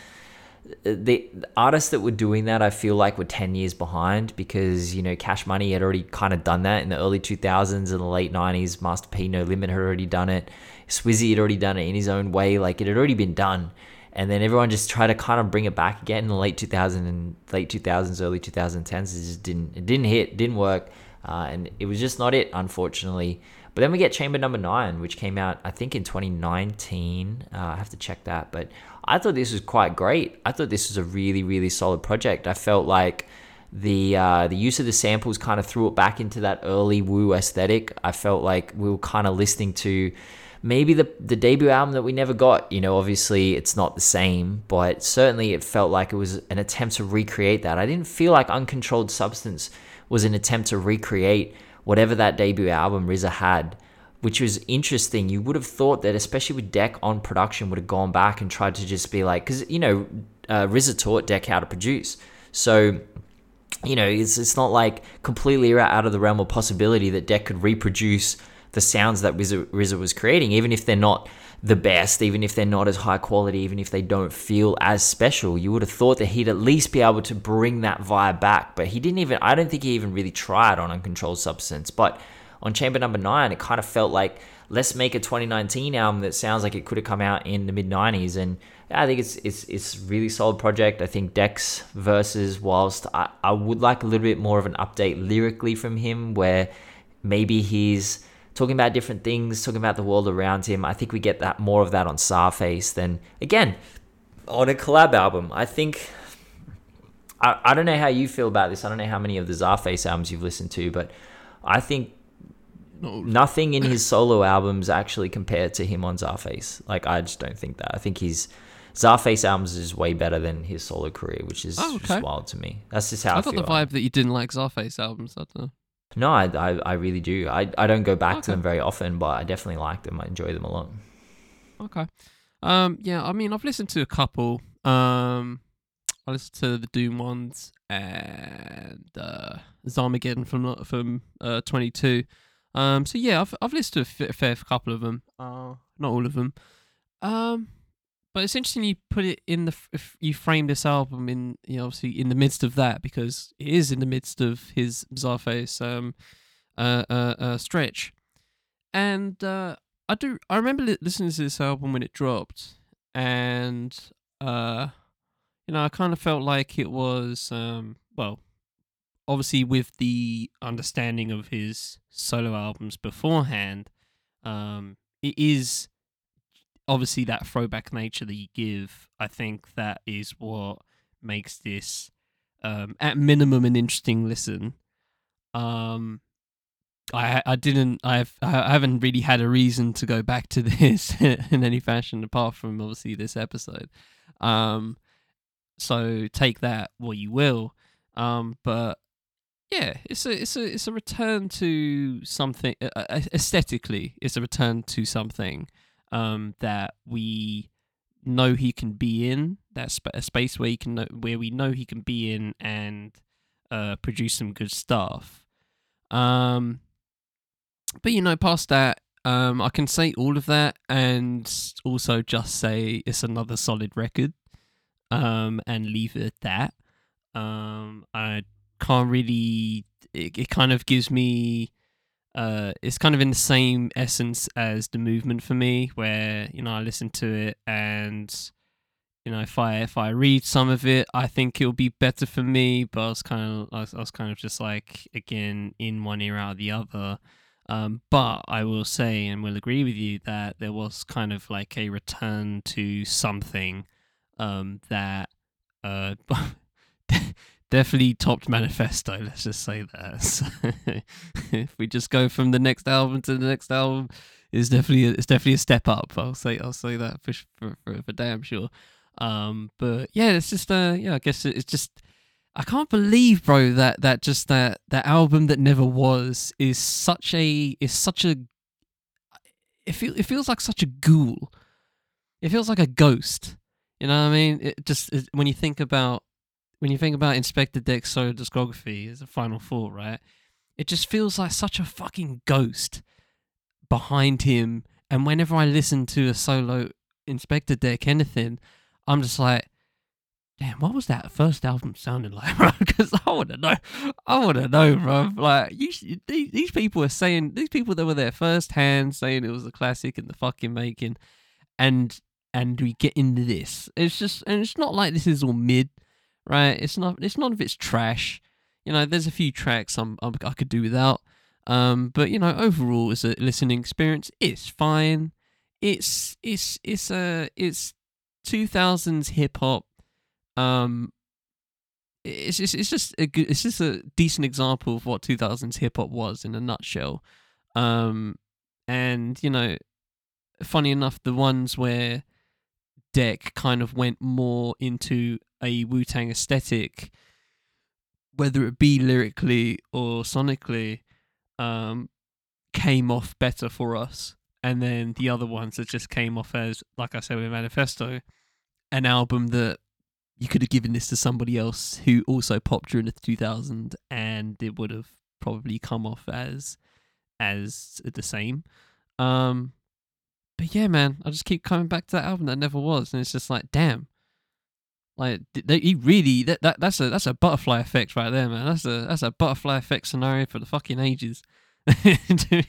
the artists that were doing that I feel like were 10 years behind because you know Cash Money had already kind of done that in the early 2000s and the late 90s Master P No Limit had already done it Swizzy had already done it in his own way like it had already been done and then everyone just tried to kind of bring it back again in the late 2000s and late 2000s, early 2010s. It just didn't, it didn't hit, didn't work, uh, and it was just not it, unfortunately. But then we get Chamber Number Nine, which came out, I think, in 2019. Uh, I have to check that, but I thought this was quite great. I thought this was a really, really solid project. I felt like the uh, the use of the samples kind of threw it back into that early Wu aesthetic. I felt like we were kind of listening to maybe the the debut album that we never got. You know, obviously it's not the same, but certainly it felt like it was an attempt to recreate that. I didn't feel like Uncontrolled Substance was an attempt to recreate whatever that debut album RZA had, which was interesting. You would have thought that, especially with Deck on production, would have gone back and tried to just be like, because you know, uh, RZA taught Deck how to produce, so you know, it's, it's not like completely out of the realm of possibility that Deck could reproduce the sounds that RZA, was creating, even if they're not the best, even if they're not as high quality, even if they don't feel as special, you would have thought that he'd at least be able to bring that vibe back. But he didn't even, I don't think he even really tried on Uncontrolled Substance. But on Chamber Number Nine, it kind of felt like, let's make a 2019 album that sounds like it could have come out in the mid 90s. And I think it's it's it's really solid project. I think Deck's versus whilst I, I would like a little bit more of an update lyrically from him where maybe he's talking about different things, talking about the world around him. I think we get that more of that on Czarface than again on a collab album. I think I, I don't know how you feel about this. I don't know how many of the Czarface albums you've listened to, but I think nothing in his solo albums actually compared to him on Czarface. Like I just don't think that. I think he's Czarface albums is way better than his solo career, which is oh, okay. just wild to me. That's just how I, I got the vibe that you didn't like Czarface albums. I don't know. No, I, I, I really do. I, I don't go back okay. to them very often, but I definitely like them. I enjoy them a lot. Okay. Um. Yeah. I mean, I've listened to a couple. Um. I listened to the Doom ones and uh, Zarmageddon from from uh 22. Um. So yeah, I've I've listened to a fair couple of them. Uh, not all of them. Um. But it's interesting you put it in the if you frame this album in you know obviously in the midst of that because it is in the midst of his Czarface um uh, uh, uh stretch, and uh, I do I remember li- listening to this album when it dropped, and uh you know I kind of felt like it was um well obviously with the understanding of his solo albums beforehand um it is obviously that throwback nature that you give, I think that is what makes this um, at minimum an interesting listen. Um, I I didn't I've I haven't really had a reason to go back to this in any fashion apart from obviously this episode. Um, so take that what you will. Um, but yeah, it's a it's a it's a return to something uh, aesthetically. It's a return to something um, that we know he can be in. That sp- a space where he can know, where we know he can be in and uh, produce some good stuff. Um, but you know, past that, um, I can say all of that and also just say it's another solid record. Um, and leave it at that. Um, I can't really. It, it kind of gives me uh, it's kind of in the same essence as the movement for me, where you know I listen to it and you know if I if I read some of it, I think it'll be better for me. But I was kind of I was, I was kind of just like again in one ear out of the other. Um, but I will say and will agree with you that there was kind of like a return to something um, that uh, definitely topped manifesto let's just say that so if we just go from the next album to the next album is definitely a, it's definitely a step up. I'll say I'll say that for for for, for damn sure. Um, but yeah, it's just uh yeah, I guess it's just I can't believe, bro, that that just that that album that never was is such a is such a it feel it feels like such a ghoul. It feels like a ghost. You know what I mean? It just it, when you think about when you think about Inspectah Deck's solo discography as a final four, right? It just feels like such a fucking ghost behind him. And whenever I listen to a solo Inspectah Deck anything, I'm just like, damn, what was that first album sounding like, bro? Because I want to know. I want to know, bro. Like, you, these, these people are saying, these people that were there first hand saying it was a classic in the fucking making, and and we get into this. It's just, and it's not like this is all mid, right? It's not. It's none of it's trash. You know, there's a few tracks I'm, I'm I could do without. Um, but you know, overall, as a listening experience, it's fine. It's it's it's a it's 2000s hip hop. Um, it's just it's just a good, it's just a decent example of what 2000s hip hop was in a nutshell. Um, and you know, funny enough, the ones where Deck kind of went more into a Wu Tang aesthetic, whether it be lyrically or sonically, um, came off better for us. And then the other ones that just came off as, like I said with Manifesto, an album that you could have given this to somebody else who also popped during the 2000s and it would have probably come off as as the same. Um, but yeah, man, I just keep coming back to that album that never was, and it's just like, damn, like they, he really that, that that's a that's a butterfly effect right there, man. That's a that's a butterfly effect scenario for the fucking ages. to, be,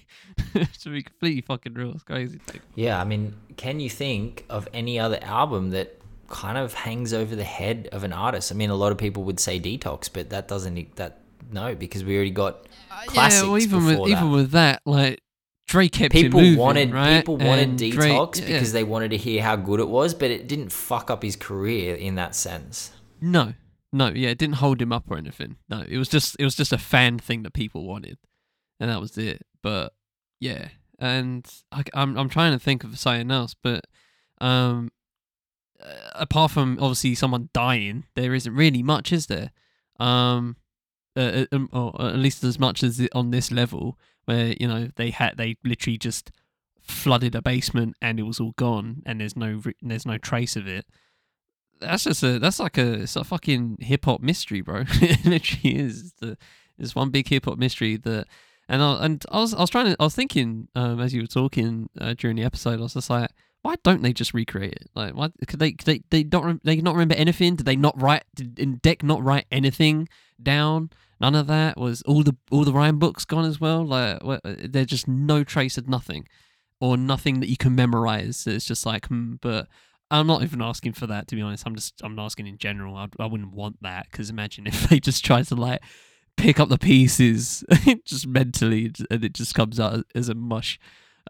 to be completely fucking real, it's crazy. Yeah, I mean, can you think of any other album that kind of hangs over the head of an artist? I mean, a lot of people would say Detox, but that doesn't that no because we already got uh, classics yeah, well, even with that. even with that, like Dre kept people moving, wanted right? people wanted And Dre- detox yeah. because they wanted to hear how good it was, but it didn't fuck up his career in that sense. no, no, yeah, it didn't hold him up or anything. No, it was just it was just a fan thing that people wanted, and that was it. But yeah, and I, I'm I'm trying to think of something else, but um, uh, apart from obviously someone dying, there isn't really much, is there? Um, uh, uh, um, or at least as much as on this level where you know they had they literally just flooded a basement and it was all gone and there's no re- there's no trace of it. That's just a that's like a it's a fucking hip hop mystery, bro. it literally is. The, it's one big hip hop mystery that. And I, and I was I was trying to I was thinking um, as you were talking uh, during the episode I was just like why don't they just recreate it like why could they could they they don't they not remember anything did they not write did in deck not write anything down. None of that was all the all the rhyme books gone as well. Like there's just no trace of nothing or nothing that you can memorize. It's just like hmm, but I'm not even asking for that to be honest. I'm just I'm asking in general. I, I wouldn't want that because imagine if they just tried to like pick up the pieces just mentally and it just comes out as a mush.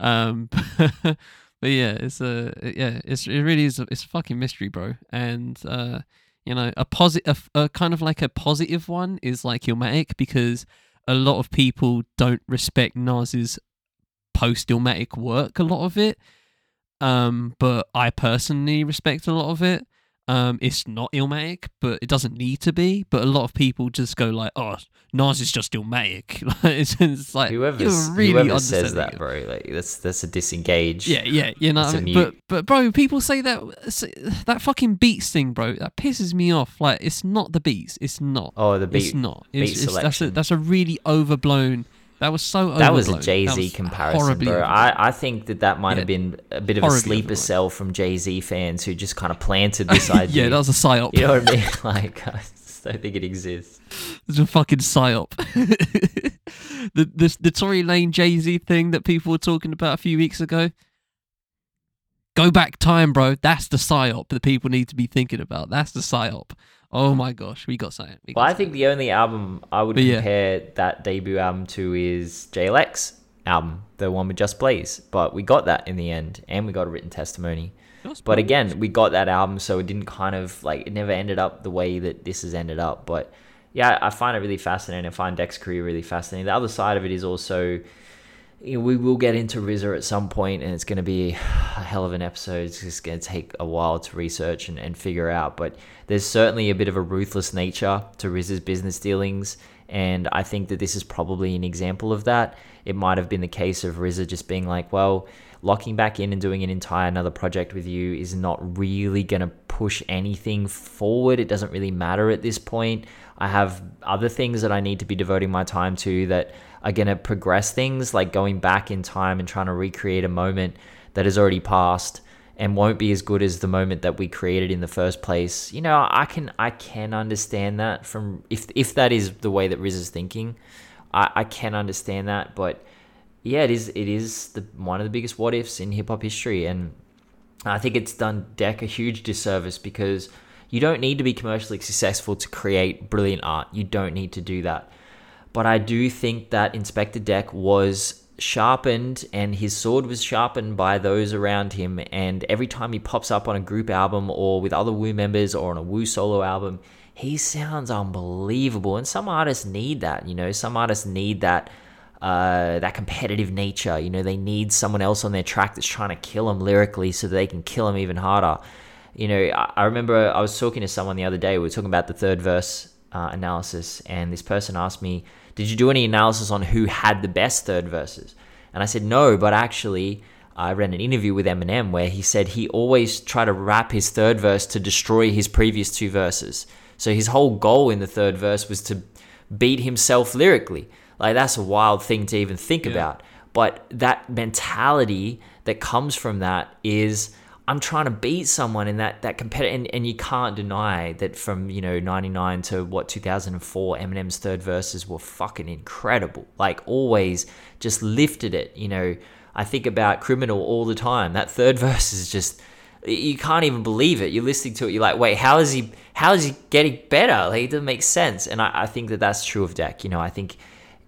Um but yeah it's a yeah it's it really is a, it's a fucking mystery bro. And uh you know a positive a, a kind of like a positive one is like Illmatic because a lot of people don't respect Nas's post Illmatic work a lot of it. Um but I personally respect a lot of it um it's not Illmatic but it doesn't need to be but a lot of people just go like oh Nas is just Illmatic it's, it's like Whoever really whoever says that, bro, like that's that's a disengage. Yeah, yeah, you know. It's what I mean? But but bro, people say that that fucking beats thing, bro. That pisses me off. Like it's not the beats. It's not. Oh, the beat. it's not. beat It's, it's that's a selection. that's a really overblown. That was so overblown. That was a Jay Z comparison, bro. overblown. I, I think that that might have been a bit of a sleeper overblown. cell from Jay Z fans who just kind of planted this idea. yeah, that was a psyop. you know what I mean? Like, I just don't think it exists. It's a fucking psyop. the the the Tory Lane Jay Z thing that people were talking about a few weeks ago. Go back time, bro. That's the psyop that people need to be thinking about. That's the psyop. Oh my gosh, we got something. We got Well, I think the only album I would But yeah. compare that debut album to is JLX album, the one with Just Blaze. But we got that in the end, and we got a written testimony. But again, we got that album, so it didn't kind of like it never ended up the way that this has ended up. But yeah, I find it really fascinating. I find Deck's career really fascinating. The other side of it is also we will get into RZA at some point, and it's going to be a hell of an episode. It's just going to take a while to research and, and figure out. But there's certainly a bit of a ruthless nature to RZA's business dealings, and I think that this is probably an example of that. It might have been the case of RZA just being like, well, locking back in and doing an entire another project with you is not really going to push anything forward. It doesn't really matter at this point. I have other things that I need to be devoting my time to that are going to progress things, like going back in time and trying to recreate a moment that has already passed and won't be as good as the moment that we created in the first place. You know, I can I can understand that from if if that is the way that Riz is thinking, I, I can understand that. But yeah, it is it is the one of the biggest what ifs in hip hop history, and I think it's done Deck a huge disservice because you don't need to be commercially successful to create brilliant art. You don't need to do that. But I do think that Inspectah Deck was sharpened and his sword was sharpened by those around him. And every time he pops up on a group album or with other Wu members or on a Wu solo album, he sounds unbelievable. And some artists need that, you know, some artists need that. Uh, that competitive nature, you know, they need someone else on their track that's trying to kill them lyrically so that they can kill them even harder. You know, I, I remember I was talking to someone the other day. We were talking about the third verse uh, analysis, and this person asked me, did you do any analysis on who had the best third verses? And I said, no, but actually, I read an interview with Eminem where he said he always tried to rap his third verse to destroy his previous two verses. So his whole goal in the third verse was to beat himself lyrically. Like, that's a wild thing to even think yeah. about. But that mentality that comes from that is I'm trying to beat someone in that that competitive, and, and you can't deny that from you know '99 to what 2004, Eminem's third verses were fucking incredible. Like always, just lifted it. You know, I think about Criminal all the time. That third verse is just you can't even believe it. You're listening to it, you're like, wait, how is he? How is he getting better? Like it doesn't make sense. And I, I think that that's true of Deck. You know, I think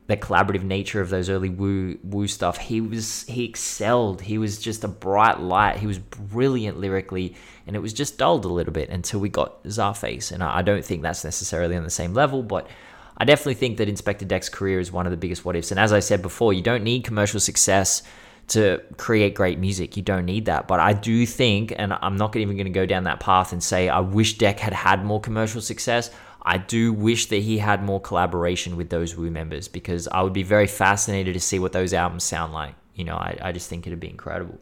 the collaborative nature of those early Wu Wu stuff. He was he excelled. He was just a bright light. He was brilliant lyrically, and it was just dulled a little bit until we got Czarface. And I, I don't think that's necessarily on the same level, but I definitely think that Inspectah Deck's career is one of the biggest what ifs. And as I said before, you don't need commercial success to create great music. You don't need that. But I do think, and I'm not even going to go down that path and say I wish Deck had had more commercial success. I do wish that he had more collaboration with those Wu members because I would be very fascinated to see what those albums sound like. You know, I, I just think it'd be incredible.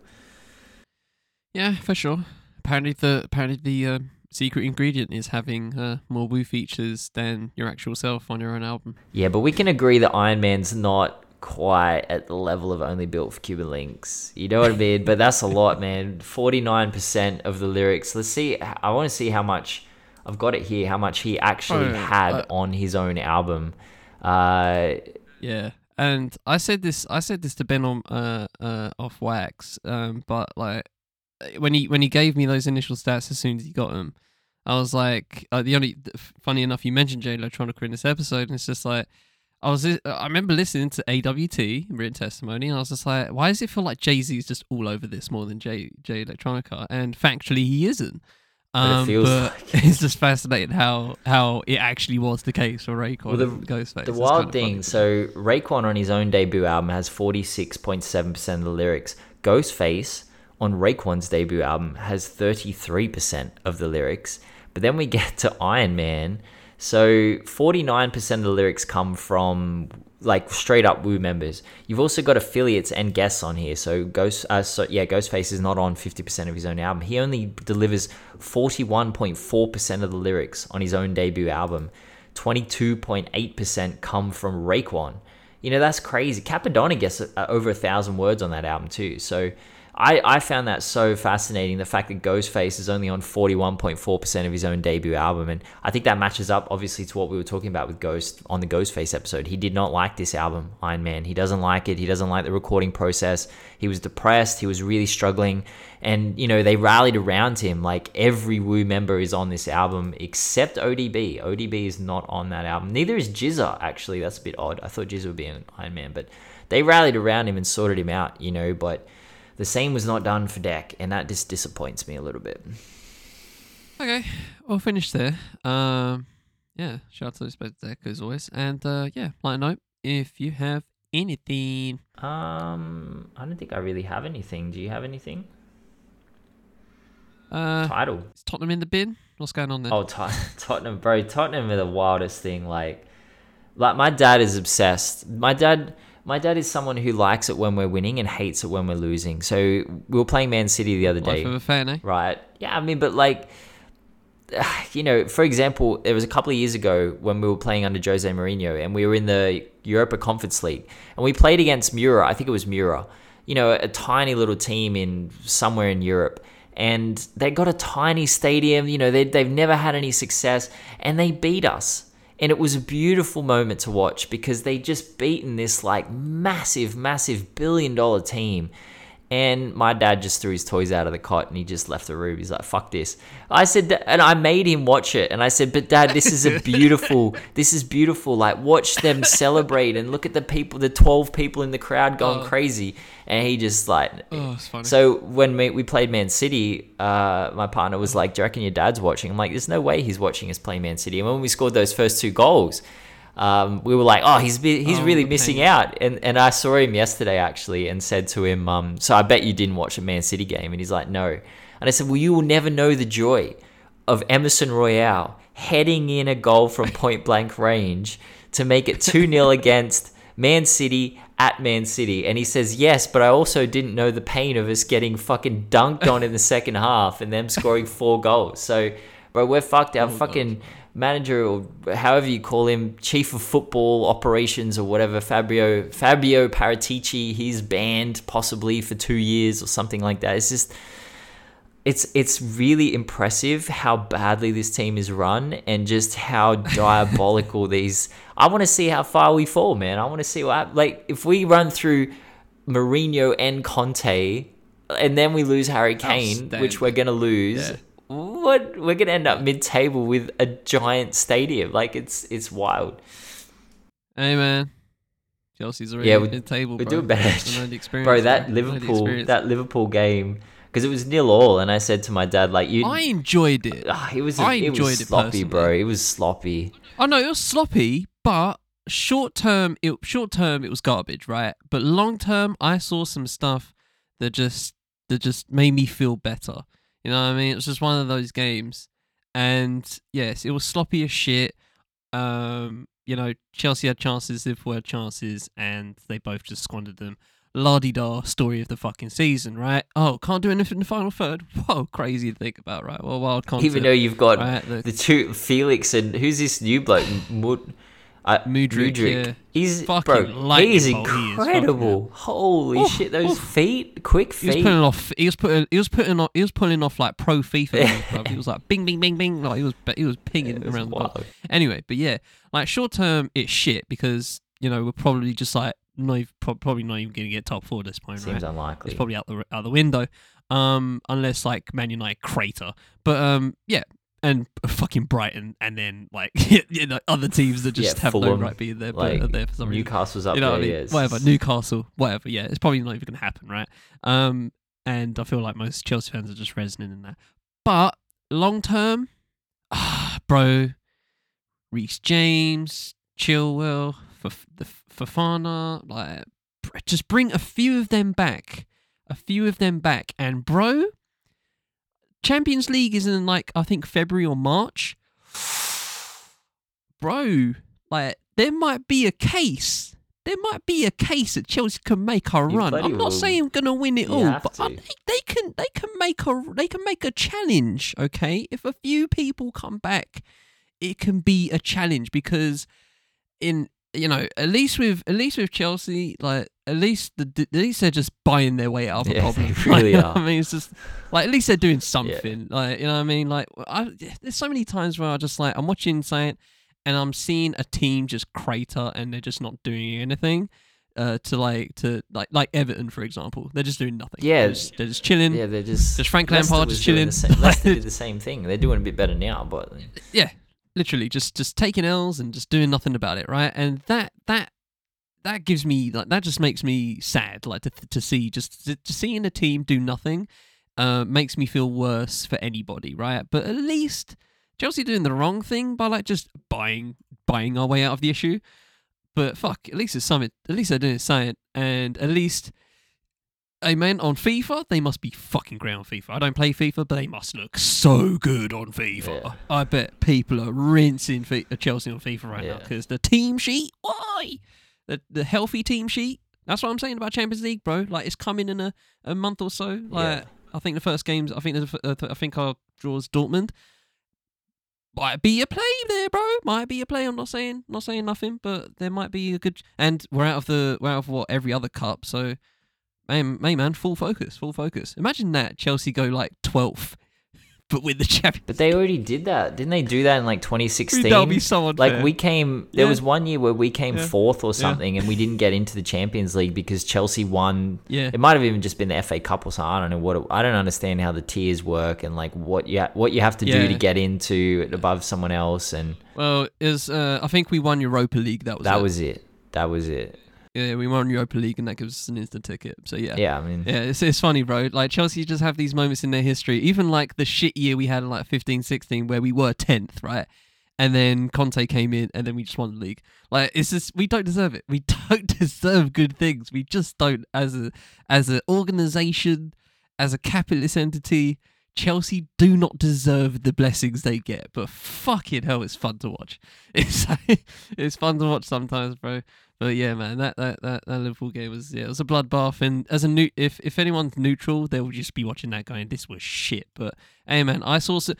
Yeah, for sure. Apparently, the apparently the uh, secret ingredient is having uh, more Wu features than your actual self on your own album. Yeah, but we can agree that Iron Man's not quite at the level of only built for Cuban Linx. You know what I mean? but that's a lot, man. Forty nine percent of the lyrics. Let's see. I want to see how much I've got it here how much he actually oh, had uh, on his own album. Uh, yeah, and I said this. I said this to Ben on uh, uh, off wax. Um, but like when he when he gave me those initial stats as soon as he got them, I was like, uh, the only funny enough, you mentioned Jay Electronica in this episode, and it's just like. I was I remember listening to AWT written testimony, and I was just like, why does it feel like Jay Z is just all over this more than Jay Jay Electronica? And factually, he isn't. Um, but, like... it's just fascinating how how it actually was the case for Raekwon well, the, Ghostface. The wild thing, so Raekwon on his own debut album has forty six point seven percent of the lyrics. Ghostface on Raekwon's debut album has thirty three percent of the lyrics. But then we get to Iron Man. So forty nine percent of the lyrics come from like straight up Wu members. You've also got affiliates and guests on here. So Ghost, uh, so yeah, Ghostface is not on fifty percent of his own album. He only delivers forty one point four percent of the lyrics on his own debut album. Twenty two point eight percent come from Raekwon. You know that's crazy. Cappadonna gets uh, over a thousand words on that album too. So I, I found that so fascinating the fact that Ghostface is only on 41.4% of his own debut album. And I think that matches up, obviously, to what we were talking about with Ghost on the Ghostface episode. He did not like this album, Iron Man. He doesn't like it. He doesn't like the recording process. He was depressed. He was really struggling. And, you know, they rallied around him. Like every Wu member is on this album except ODB. ODB is not on that album. Neither is GZA, actually. That's a bit odd. I thought GZA would be an Iron Man. But they rallied around him and sorted him out, you know. But the same was not done for Deck, and that just disappoints me a little bit. Okay, we'll finish there. Um, yeah, shout out to Respect Deck as always. And uh, yeah, light note if you have anything? Um, I don't think I really have anything. Do you have anything? Uh, Title. is Tottenham in the bin? What's going on there? Oh, Tot- Tottenham, bro. Tottenham are the wildest thing. Like, like my dad is obsessed. My dad, my dad is someone who likes it when we're winning and hates it when we're losing. So we were playing Man City the other Life day, of a fan, eh? right? Yeah, I mean, but like, you know, for example, it was a couple of years ago when we were playing under Jose Mourinho and we were in the Europa Conference League and we played against Mura. I think it was Mura. You know, a tiny little team in somewhere in Europe and they got a tiny stadium. You know, they, they've never had any success, and they beat us. And it was a beautiful moment to watch because they just beaten this like massive, massive billion dollar team. And my dad just threw his toys out of the cot and he just left the room. He's like, fuck this. I said, and I made him watch it. And I said, but dad, this is a beautiful, this is beautiful. Like, watch them celebrate and look at the people, the 12 people in the crowd going Oh. crazy. And he just like, Oh, it's funny. so when we, we played Man City, uh, my partner was like, "Do you reckon your dad's watching?" I'm like, "There's no way he's watching us play Man City." And when we scored those first two goals, um, we were like, "Oh, he's he's Oh, really missing pain. out." And and I saw him yesterday actually, and said to him, um, "So I bet you didn't watch a Man City game." And he's like, "No." And I said, "Well, you will never know the joy of Emerson Royal heading in a goal from point blank range to make it 2 0 against Man City at Man City. And he says, Yes, but I also didn't know the pain of us getting fucking dunked on in the second half and them scoring four goals. So, bro, we're fucked. Our Oh, God. Manager or however you call him, chief of football operations or whatever, Fabio Fabio Paratici, he's banned possibly for two years or something like that. It's just it's it's really impressive how badly this team is run and just how diabolical these. I want to see how far we fall, man. I want to see what like if we run through Mourinho and Conte, and then we lose Harry Kane, which we're gonna lose. Yeah. What we're gonna end up mid-table with a giant stadium? Like it's it's wild. hey, man. Chelsea's already Yeah, we- mid-table, We're bro. doing better. I Bro, that I the Liverpool that Liverpool game because it was nil all, and I said to my dad like you. I enjoyed it. Ah, it was I it was enjoyed it sloppy, bro. It was sloppy. Oh no, it was sloppy, but short term, it short term it was garbage, right? But long term, I saw some stuff that just that just made me feel better. You know what I mean? It was just one of those games, and yes, it was sloppy as shit. Um, you know, Chelsea had chances, Liverpool had chances, and they both just squandered them. La di da story of the fucking season, right? Oh, can't do anything in the final third. Whoa, crazy to think about, right? Well, wild concept. Even though you've got right? The- the two Felix and who's this new bloke? Mud, uh, Mudryk, yeah. He's Fucking bro. He's bolt he incredible. Holy Oof, shit! Those oof. feet, quick feet. He was putting off. He was putting. He was putting off. He was pulling off like pro FIFA. moves. He was like bing, bing, bing, bing. Like he was. He was pinging was around the ball. Anyway, but yeah, like short term, it's shit because you know we're probably just like not probably not even gonna get top four at this point, Seems right? unlikely. It's probably out the out the window, um, unless like Man United crater. But um, yeah, and fucking Brighton, and then like you know other teams that just Yeah, have no right being there, but like are there for some reason Newcastle's up you know there. what I mean? yeah, whatever, Newcastle, whatever. Yeah, it's probably not even going to happen, right? Um, and I feel like most Chelsea fans are just resonant in that. But long term, ah, bro, Reece James, Chilwell, Faf- the Fofana, like, just bring a few of them back, a few of them back, and bro, Champions League is in like I think February or March. Bro, like there might be a case. There might be a case that Chelsea can make a You run. I'm not will. saying gonna win it You all, but uh, I think they can. They can make a. They can make a challenge. Okay, if a few people come back, it can be a challenge because in you know at least with at least with Chelsea, like at least the at least they're just buying their way out of a Yeah, problem. they really Like, are. I mean, it's just like at least they're doing something. Like you know what I mean? Like I, there's so many times where I just like I'm watching something and I'm seeing a team just crater and they're just not doing anything. Uh, to like to like like Everton for example, they're just doing nothing. Yeah. they're just, they're just chilling. yeah, they're just. Just Frank Lampard just doing the chilling. same- Leicester did the same thing. They're doing a bit better now, but yeah, literally just just taking L's and just doing nothing about it, right? And that that that gives me like that just makes me sad, like to to see just to, to seeing a team do nothing, uh, makes me feel worse for anybody, right? But at least Chelsea doing the wrong thing by like just buying buying our way out of the issue. but fuck, at least it's something. At least they're doing something, and at least. Hey man, on FIFA, they must be fucking great on FIFA. I don't play FIFA, but they must look so good on FIFA. Yeah. I bet people are rinsing Fi- uh, Chelsea on FIFA right now because the team sheet, why? The the healthy team sheet. That's what I'm saying about Champions League, bro. Like it's coming in a, a month or so. Like Yeah. I think the first games, I think the, f- uh, I think our draws Dortmund. Might be a play there, bro. Might be a play. I'm not saying not saying nothing, but there might be a good. And we're out of the we're out of what every other cup. So, man, man, full focus, full focus. Imagine that Chelsea go like 12th, but win the Champions. But they already did that, didn't they? Do that in like 2016. That'll be so unfair. Like we came, there Yeah. was one year where we came Yeah. fourth or something, and we didn't get into the Champions League because Chelsea won. Yeah. It might have even just been the FA Cup or something. I don't know what. It, I don't understand how the tiers work and like what you ha- what you have to do to get into above someone else, and Well, is uh, I think we won Europa League. That was that it. was it. That was it. Yeah, we won the Europa League, and that gives us an instant ticket. So yeah, Yeah, I mean, Yeah, it's, it's funny, bro. Like Chelsea just have these moments in their history. Even like the shit year we had in like 15, 16 where we were 10th, right? And then Conte came in and then we just won the league. Like it's just we don't deserve it. We don't deserve good things. We just don't as a as an organization, as a capitalist entity, Chelsea do not deserve the blessings they get. But fucking hell, it's fun to watch. It's it's fun to watch sometimes, bro. But yeah, man, that, that, that, that Liverpool game was yeah, it was a bloodbath. And as a new, if if anyone's neutral, they'll just be watching that going, "This was shit." But hey, man, I saw some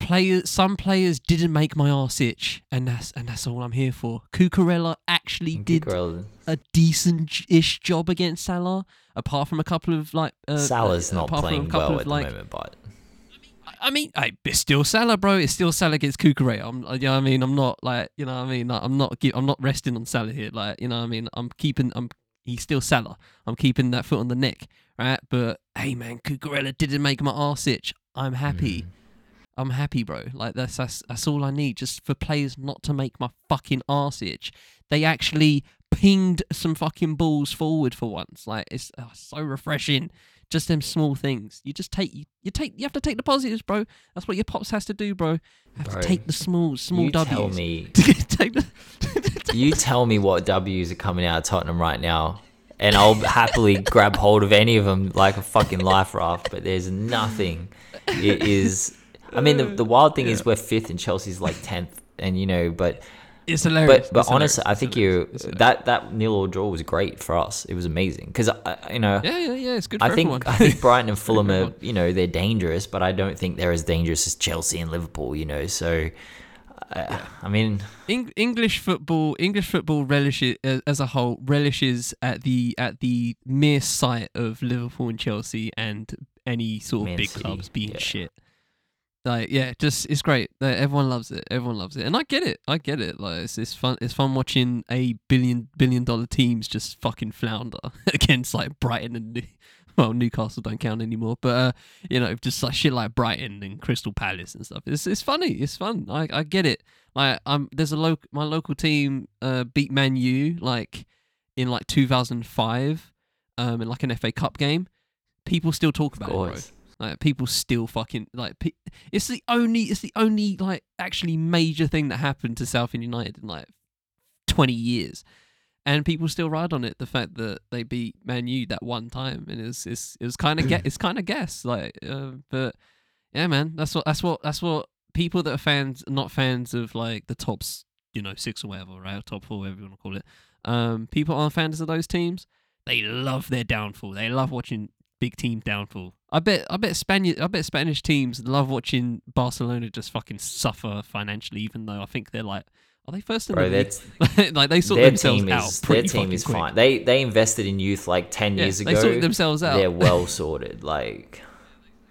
players. Some players didn't make my arse itch, and that's and that's all I'm here for. Cucurella actually did Cucurella- a decent-ish job against Salah, apart from a couple of like uh, Salah's uh, not apart from a playing well at like, the moment, but I mean, hey, it's still Salah, bro. It's still Salah against Cucurella. I'm, you know what I mean? I'm not like, you know what I mean? Like, I'm not, I'm not resting on Salah here. Like, you know what I mean? I'm keeping, I'm, he's still Salah. I'm keeping that foot on the neck, right? But hey, man, Cucurella didn't make my arse itch. I'm happy. Mm. I'm happy, bro. Like that's that's that's all I need, just for players not to make my fucking arse itch. They actually pinged some fucking balls forward for once. Like it's oh, so refreshing. Just them small things. You just take you, you take you have to take the positives, bro. That's what your pops has to do, bro. Have Bro, to take the small small you W's. tell me, take the you tell me what W's are coming out of Tottenham right now, and I'll happily grab hold of any of them like a fucking life raft. But there's nothing. It is. I mean, the, the wild thing is we're fifth and Chelsea's like tenth, and you know, but it's hilarious. but but It's honestly, hilarious. I think you that that nil or draw was great for us. It was amazing because you know. Yeah, yeah, yeah. It's good for I think. I think Brighton and Fulham are you know they're dangerous, but I don't think they're as dangerous as Chelsea and Liverpool. You know, so uh, I mean, Eng- English football, English football relishes uh, as a whole relishes at the at the mere sight of Liverpool and Chelsea and any sort of Man big City, clubs being yeah. shit. Like yeah, just it's great. Like, everyone loves it. Everyone loves it, and I get it. I get it. Like it's, it's fun. It's fun watching a billion billion dollar teams just fucking flounder against like Brighton and New- well Newcastle don't count anymore. But uh, you know, just like shit like Brighton and Crystal Palace and stuff. It's it's funny. It's fun. I I get it. Like i'm there's a local my local team uh beat Man U like in like 2005 um in like an FA Cup game. People still talk about it, bro. Like people still fucking like. Pe- it's the only. It's the only like actually major thing that happened to Southend United in like twenty years, and people still ride on it. The fact that they beat Man U that one time, and it's it's it was kind of get it's kind of guess like, uh, but yeah, man, that's what that's what that's what people that are fans, not fans of like the tops, you know, six or whatever, right, top four, whatever you want to call it. Um, people aren't fans of those teams. They love their downfall. They love watching big team downfall. I bet I bet Spanish I bet Spanish teams love watching Barcelona just fucking suffer financially, even though I think they're like are they first in bro. the league? like they sort their themselves team out. their team is quick. fine. They they invested in youth like ten Yeah, years ago. They sorted themselves out. They're well sorted. Like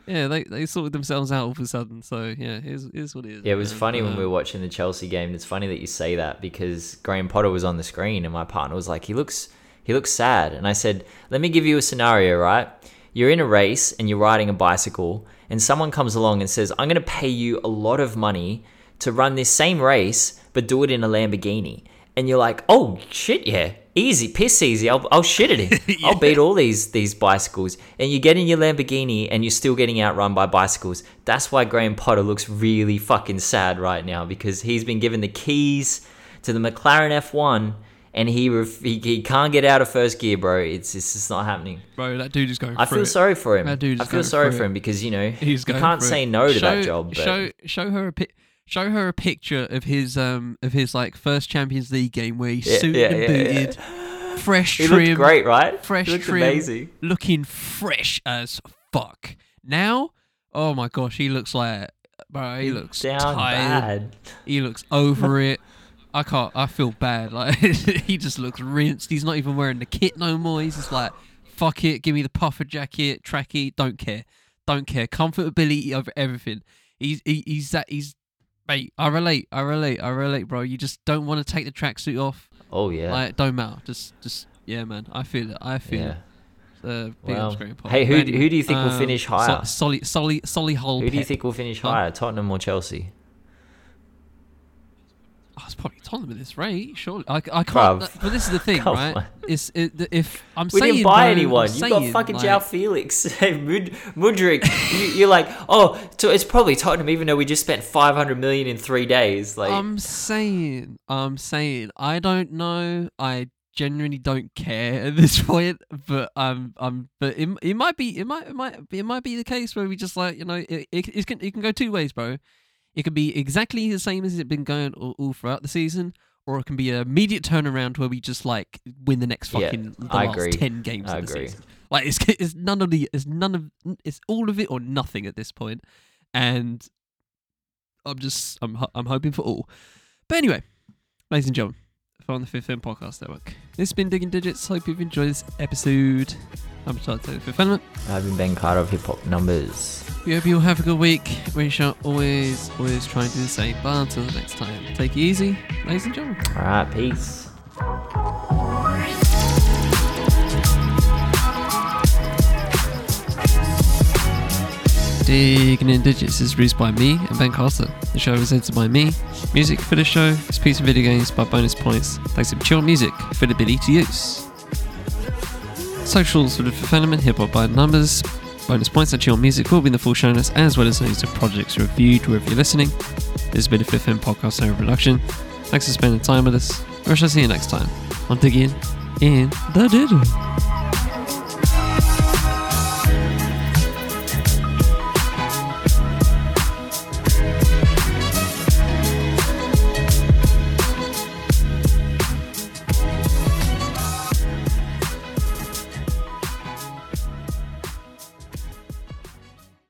Yeah, they they sorted themselves out all of a sudden. So yeah, here's here's what it is. yeah, it was man. funny when uh, we were watching the Chelsea game. It's funny that you say that because Graham Potter was on the screen and my partner was like, he looks he looks sad, and I said, let me give you a scenario, right? You're in a race and you're riding a bicycle, and someone comes along and says, I'm going to pay you a lot of money to run this same race, but do it in a Lamborghini. And you're like, oh shit, yeah, easy, piss easy. I'll, I'll shit at him. I'll beat all these these bicycles. And you get in your Lamborghini and you're still getting outrun by bicycles. That's why Graham Potter looks really fucking sad right now because he's been given the keys to the McLaren F1 and he ref- he, he can't get out of first gear, bro. It's it's just not happening. Bro, that dude is going. I feel it. sorry for him. That dude I feel sorry for him because you know He's you can't say it. no to show, that job. But Show show her a pic. Show her a picture of his um of his like first Champions League game where he's Yeah, suited yeah, and booted, yeah. fresh he trim, great, right? fresh trim, amazing. looking fresh as fuck. Now, oh my gosh, he looks like bro. He looks down tired. bad. He looks over it. I can't. I feel bad. Like he just looks rinsed. He's not even wearing the kit no more. He's just like, fuck it. Give me the puffer jacket, tracky. Don't care. Don't care. Comfortability over everything. He's he, he's that. He's mate. I relate. I relate. I relate, bro. You just don't want to take the tracksuit off. Oh yeah. Like don't matter. Just just yeah, man. I feel it. I feel yeah. it. Uh, Well, up Screen Pod. hey, who But who do you think will um, finish higher? Solly, Solly, Solly. Who do you think will finish Huh? higher, Tottenham or Chelsea? Oh, it's probably Tottenham at this rate, surely. I, I can't. Bruv. But this is the thing, Come right? on. It's it, the- if I'm We saying didn't buy anyone. I'm You got fucking like, João Félix, Mud- Mudryk. you, you're like, oh, so it's probably Tottenham, even though we just spent 500 million in three days. Like, I'm saying, I'm saying, I don't know. I genuinely don't care at this point, but um, um, but it, it might be, it might, it might, it might be the case where we just like, you know, it, it, it can, it can go two ways, bro. It could be exactly the same as it's been going all, all throughout the season, or it can be an immediate turnaround where we just like win the next Yeah, fucking the I last agree. ten games I of the agree. season. Like it's it's none of the it's none of it's all of it or nothing at this point, and I'm just I'm I'm hoping for all. But anyway, ladies and gentlemen, from the Fifth End Podcast Network, this has been Digging Digits. Hope you've enjoyed this episode. I'm Charles Taylor, Fifth Element. I've been Ben Carter of Hip Hop Numbers. We hope you all have a good week. We shall always always try and do the same. But until the next time, take it easy, ladies and gentlemen. All right, peace. Digging in Digits is produced by me and Ben Carter. The show is edited by me. Music for the show is Piece of Video Games by Bonus Points. Thanks to Chill Music for the ability to use. Socials for the Phenomenon, Hip Hop by Numbers. Bonus points and Chill Music will be in the full show notes as well as links to projects reviewed wherever you're listening. This has been a Fifth End Podcast and production. Thanks for spending time with us. We shall see you next time on Digging in the Digital.